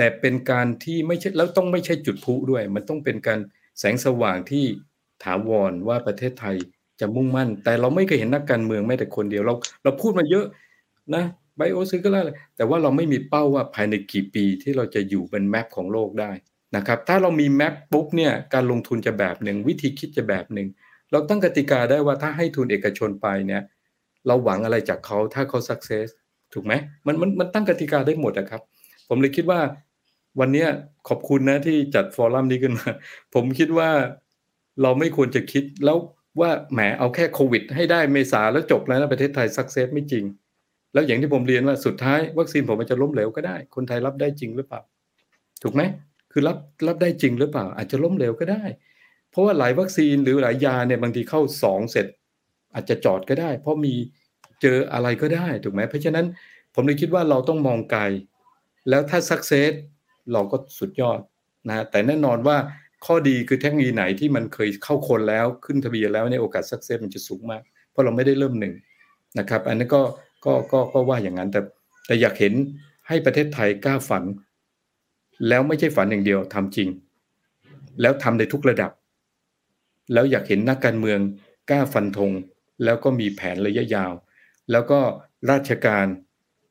แต่เป็นการที่ไม่ใช่แล้วต้องไม่ใช่จุดพุด้วย มันต้องเป็นการแสงสว่างที่ถาวรว่าประเทศไทยจะมุ่งมั่น แต่เราไม่เคยเห็นนักการเมืองแม้แต่คนเดียวเราเราพูดมาเยอะนะไบโอซิก็แล้วแต่ว่าเราไม่มีเป้าว่าภายในกี่ปีที่เราจะอยู่เป็นแมปของโลกได้นะครับถ้าเรามีแมปปุ๊บเนี่ยการลงทุนจะแบบหนึ่งวิธีคิดจะแบบหนึ่งเราตั้งกติกาได้ว่าถ้าให้ทุนเอกชนไปเนี่ยเราหวังอะไรจากเขาถ้าเขาสักเซสถูกไหมมันมันมันตั้งกติกาได้หมดนะครับ ผมเลยคิดว่า วันนี้ขอบคุณนะที่จัดฟอรัมนี้ขึ้นมา ผมคิดว่าเราไม่ควรจะคิดแล้วว่าแหมเอาแค่โควิด ให้ได้เมษาแล้วจบแล้วนะประเทศไทยสักเซสไม่จริง แล้วอย่างที่ผมเรียนว่าสุดท้ายวัคซีนผมมันจะล้มเหลวก็ได้ คนไทยรับได้จริงหรือเปล่า ถูกไหมคือรับรับได้จริงหรือเปล่า อาจจะล้มเหลวก็ได้ เพราะว่าหลายวัคซีนหรือหลายยาเนี่ยบางทีเข้าสองเสร็จ อาจจะจอดก็ได้ เพราะมีเจออะไรก็ได้ถูกไหมเพราะฉะนั้นผมเลยคิดว่าเราต้องมองไกล แล้วถ้าสักเซส เราก็สุดยอดนะแต่แน่นอนว่าข้อดีคือเทคโนโลยีไหนที่มันเคยเข้าคนแล้วขึ้นทะเบียนแล้วในโอกาสสักเซสมันจะสูงมาก เพราะเราไม่ได้เริ่มหนึ่งนะครับ อันนี้ก็ก็ก็ก็ว่าอย่างนั้นแต่แต่อยากเห็นให้ประเทศไทยกล้าฝัน แล้วไม่ใช่ฝันอย่างเดียวทำจริง แล้วทำในทุกระดับ แล้วอยากเห็นนักการเมืองกล้าฟันธงแล้วก็มีแผนระยะยาว แล้วก็ราชการ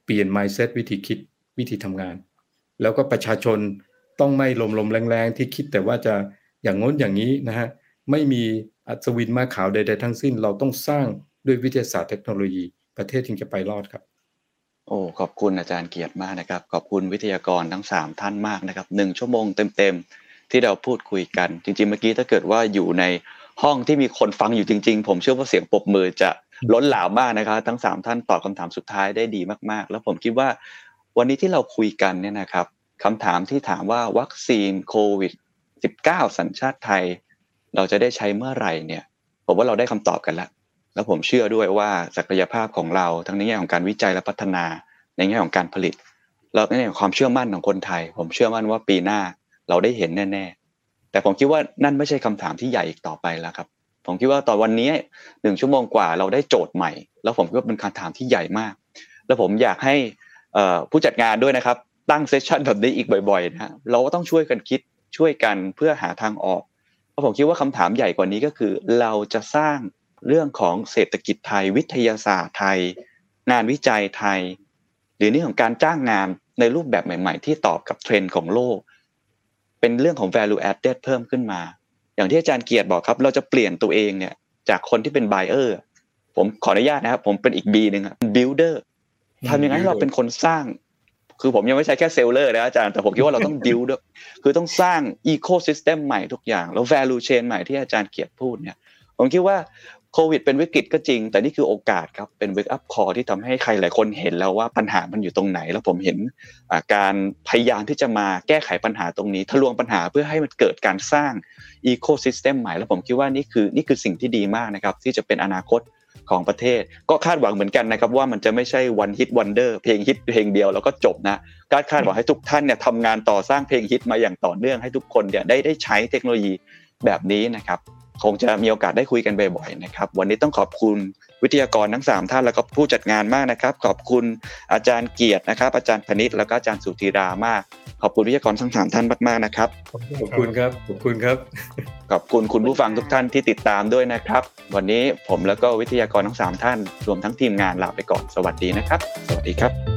เปลี่ยน mindset วิธีคิดวิธีทำงาน แล้วก็ประชาชนต้องไม่ลมลมแรงๆ ที่คิดแต่ว่าจะอย่างง้นอย่างนี้นะฮะไม่มีอัศวินมาขาวใดๆทั้งสิ้น เราต้องสร้างด้วยวิทยาศาสตร์เทคโนโลยี ประเทศจึงจะไปรอดครับ โอ้ขอบคุณอาจารย์เกียรติมากนะครับ ขอบคุณวิทยากรทั้งสามท่านมากนะครับหนึ่งชั่วโมงเต็มๆที่เราพูดคุยกัน จริงๆเมื่อกี้ถ้าเกิดว่าอยู่ในห้องที่มีคนฟังอยู่จริง ๆ ผมเชื่อว่าเสียงปรบมือจะล้นหลามมากนะครับ ทั้งสามท่านตอบคาถามสุดท้ายได้ดีมากๆ แล้วผมคิดว่า วันนี้ที่เราคุยกันเนี่ยนะครับคำถามที่ถามว่าวัคซีนโควิด -19 สัญชาติไทย เราจะได้ใช้เมื่อไหร่เนี่ยผมว่าเราได้คำตอบกันแล้วแล้วผมเชื่อด้วยว่าศักยภาพของเราทั้งในแง่ของการวิจัยและพัฒนา ในแง่ของการผลิต แล้วในแง่ของความเชื่อมั่นของคนไทย ผมเชื่อมั่นว่าปีหน้าเราได้เห็นแน่ ๆ แต่ผมคิดว่านั่นไม่ใช่คำถามที่ใหญ่อีกต่อไปแล้วครับ ผมคิดว่าตอนวันนี้หนึ่งชั่วโมงกว่าเราได้โจทย์ใหม่ แล้วผมคิดว่าเป็นคำถามที่ใหญ่มาก แล้วผมอยากให้ ผู้จัดงานด้วยนะครับ ตั้งเซสชันแบบนี้อีกบ่อยๆนะเราก็ต้องช่วยกันคิดช่วยกันเพื่อหาทางออกเพราะผมคิดว่าคำถามใหญ่กว่านี้ก็คือ เราจะสร้างเรื่องของเศรษฐกิจไทย วิทยาศาสตร์ไทย งานวิจัยไทย หรือนี่ของการจ้างงานในรูปแบบใหม่ ๆ ที่ตอบกับเทรนด์ของโลก เป็นเรื่องของ value added เพิ่มขึ้นมา อย่างที่อาจารย์เกียรติบอกครับ เราจะเปลี่ยนตัวเองเนี่ยจากคนที่เป็น buyer ผมขออนุญาตนะครับ ผมเป็นอีก B หนึ่ง builder ทำยังไงให้เราเป็นคนสร้าง คือผมยังไม่ใช่แค่ seller นะอาจารย์แต่ผมคิดว่าเราต้องดิวด้วย คือต้องสร้าง ecosystem ใหม่ทุกอย่าง แล้ว value chain ใหม่ที่อาจารย์เกียรติพูดเนี่ย ผมคิดว่าโควิดเป็นวิกฤตก็จริง แต่นี่คือโอกาสครับเป็น wake-up call ที่ทำให้ใครหลายคนเห็นแล้วว่าปัญหามันอยู่ตรงไหน แล้วผมเห็นการพยายามที่จะมาแก้ไขปัญหาตรงนี้ ทะลวงปัญหาเพื่อให้มันเกิดการสร้าง ecosystem ใหม่ แล้วผมคิดว่านี่คือนี่คือสิ่งที่ดีมากนะครับที่จะเป็นอนาคต ของประเทศ ก็คาดหวังเหมือนกันนะครับว่ามันจะไม่ใช่ one hit wonder เพลงฮิตเพลงเดียวแล้วก็จบนะการคาดหวังให้ทุกท่านเนี่ยทำงานต่อสร้างเพลงฮิตมาอย่างต่อเนื่องให้ทุกคนเนี่ยได้ได้ใช้เทคโนโลยีแบบนี้นะครับคงจะมีโอกาสได้คุยกันบ่อยๆนะครับ วันนี้ต้องขอบคุณ วิทยากรทั้ง 3 ท่านแล้วก็ผู้จัดงานมากนะครับ ขอบคุณอาจารย์เกียรตินะครับ อาจารย์พนิษแล้วก็อาจารย์สุธีรามาก ขอบคุณวิทยากรทั้งสามท่านมากๆนะครับ ขอบคุณครับ ขอบคุณครับ ขอบคุณคุณผู้ฟังทุกท่านที่ติดตามด้วยนะครับ วันนี้ผมแล้วก็วิทยากรทั้ง 3 ท่าน รวมทั้งทีมงานลาไปก่อน สวัสดีนะครับ สวัสดีครับ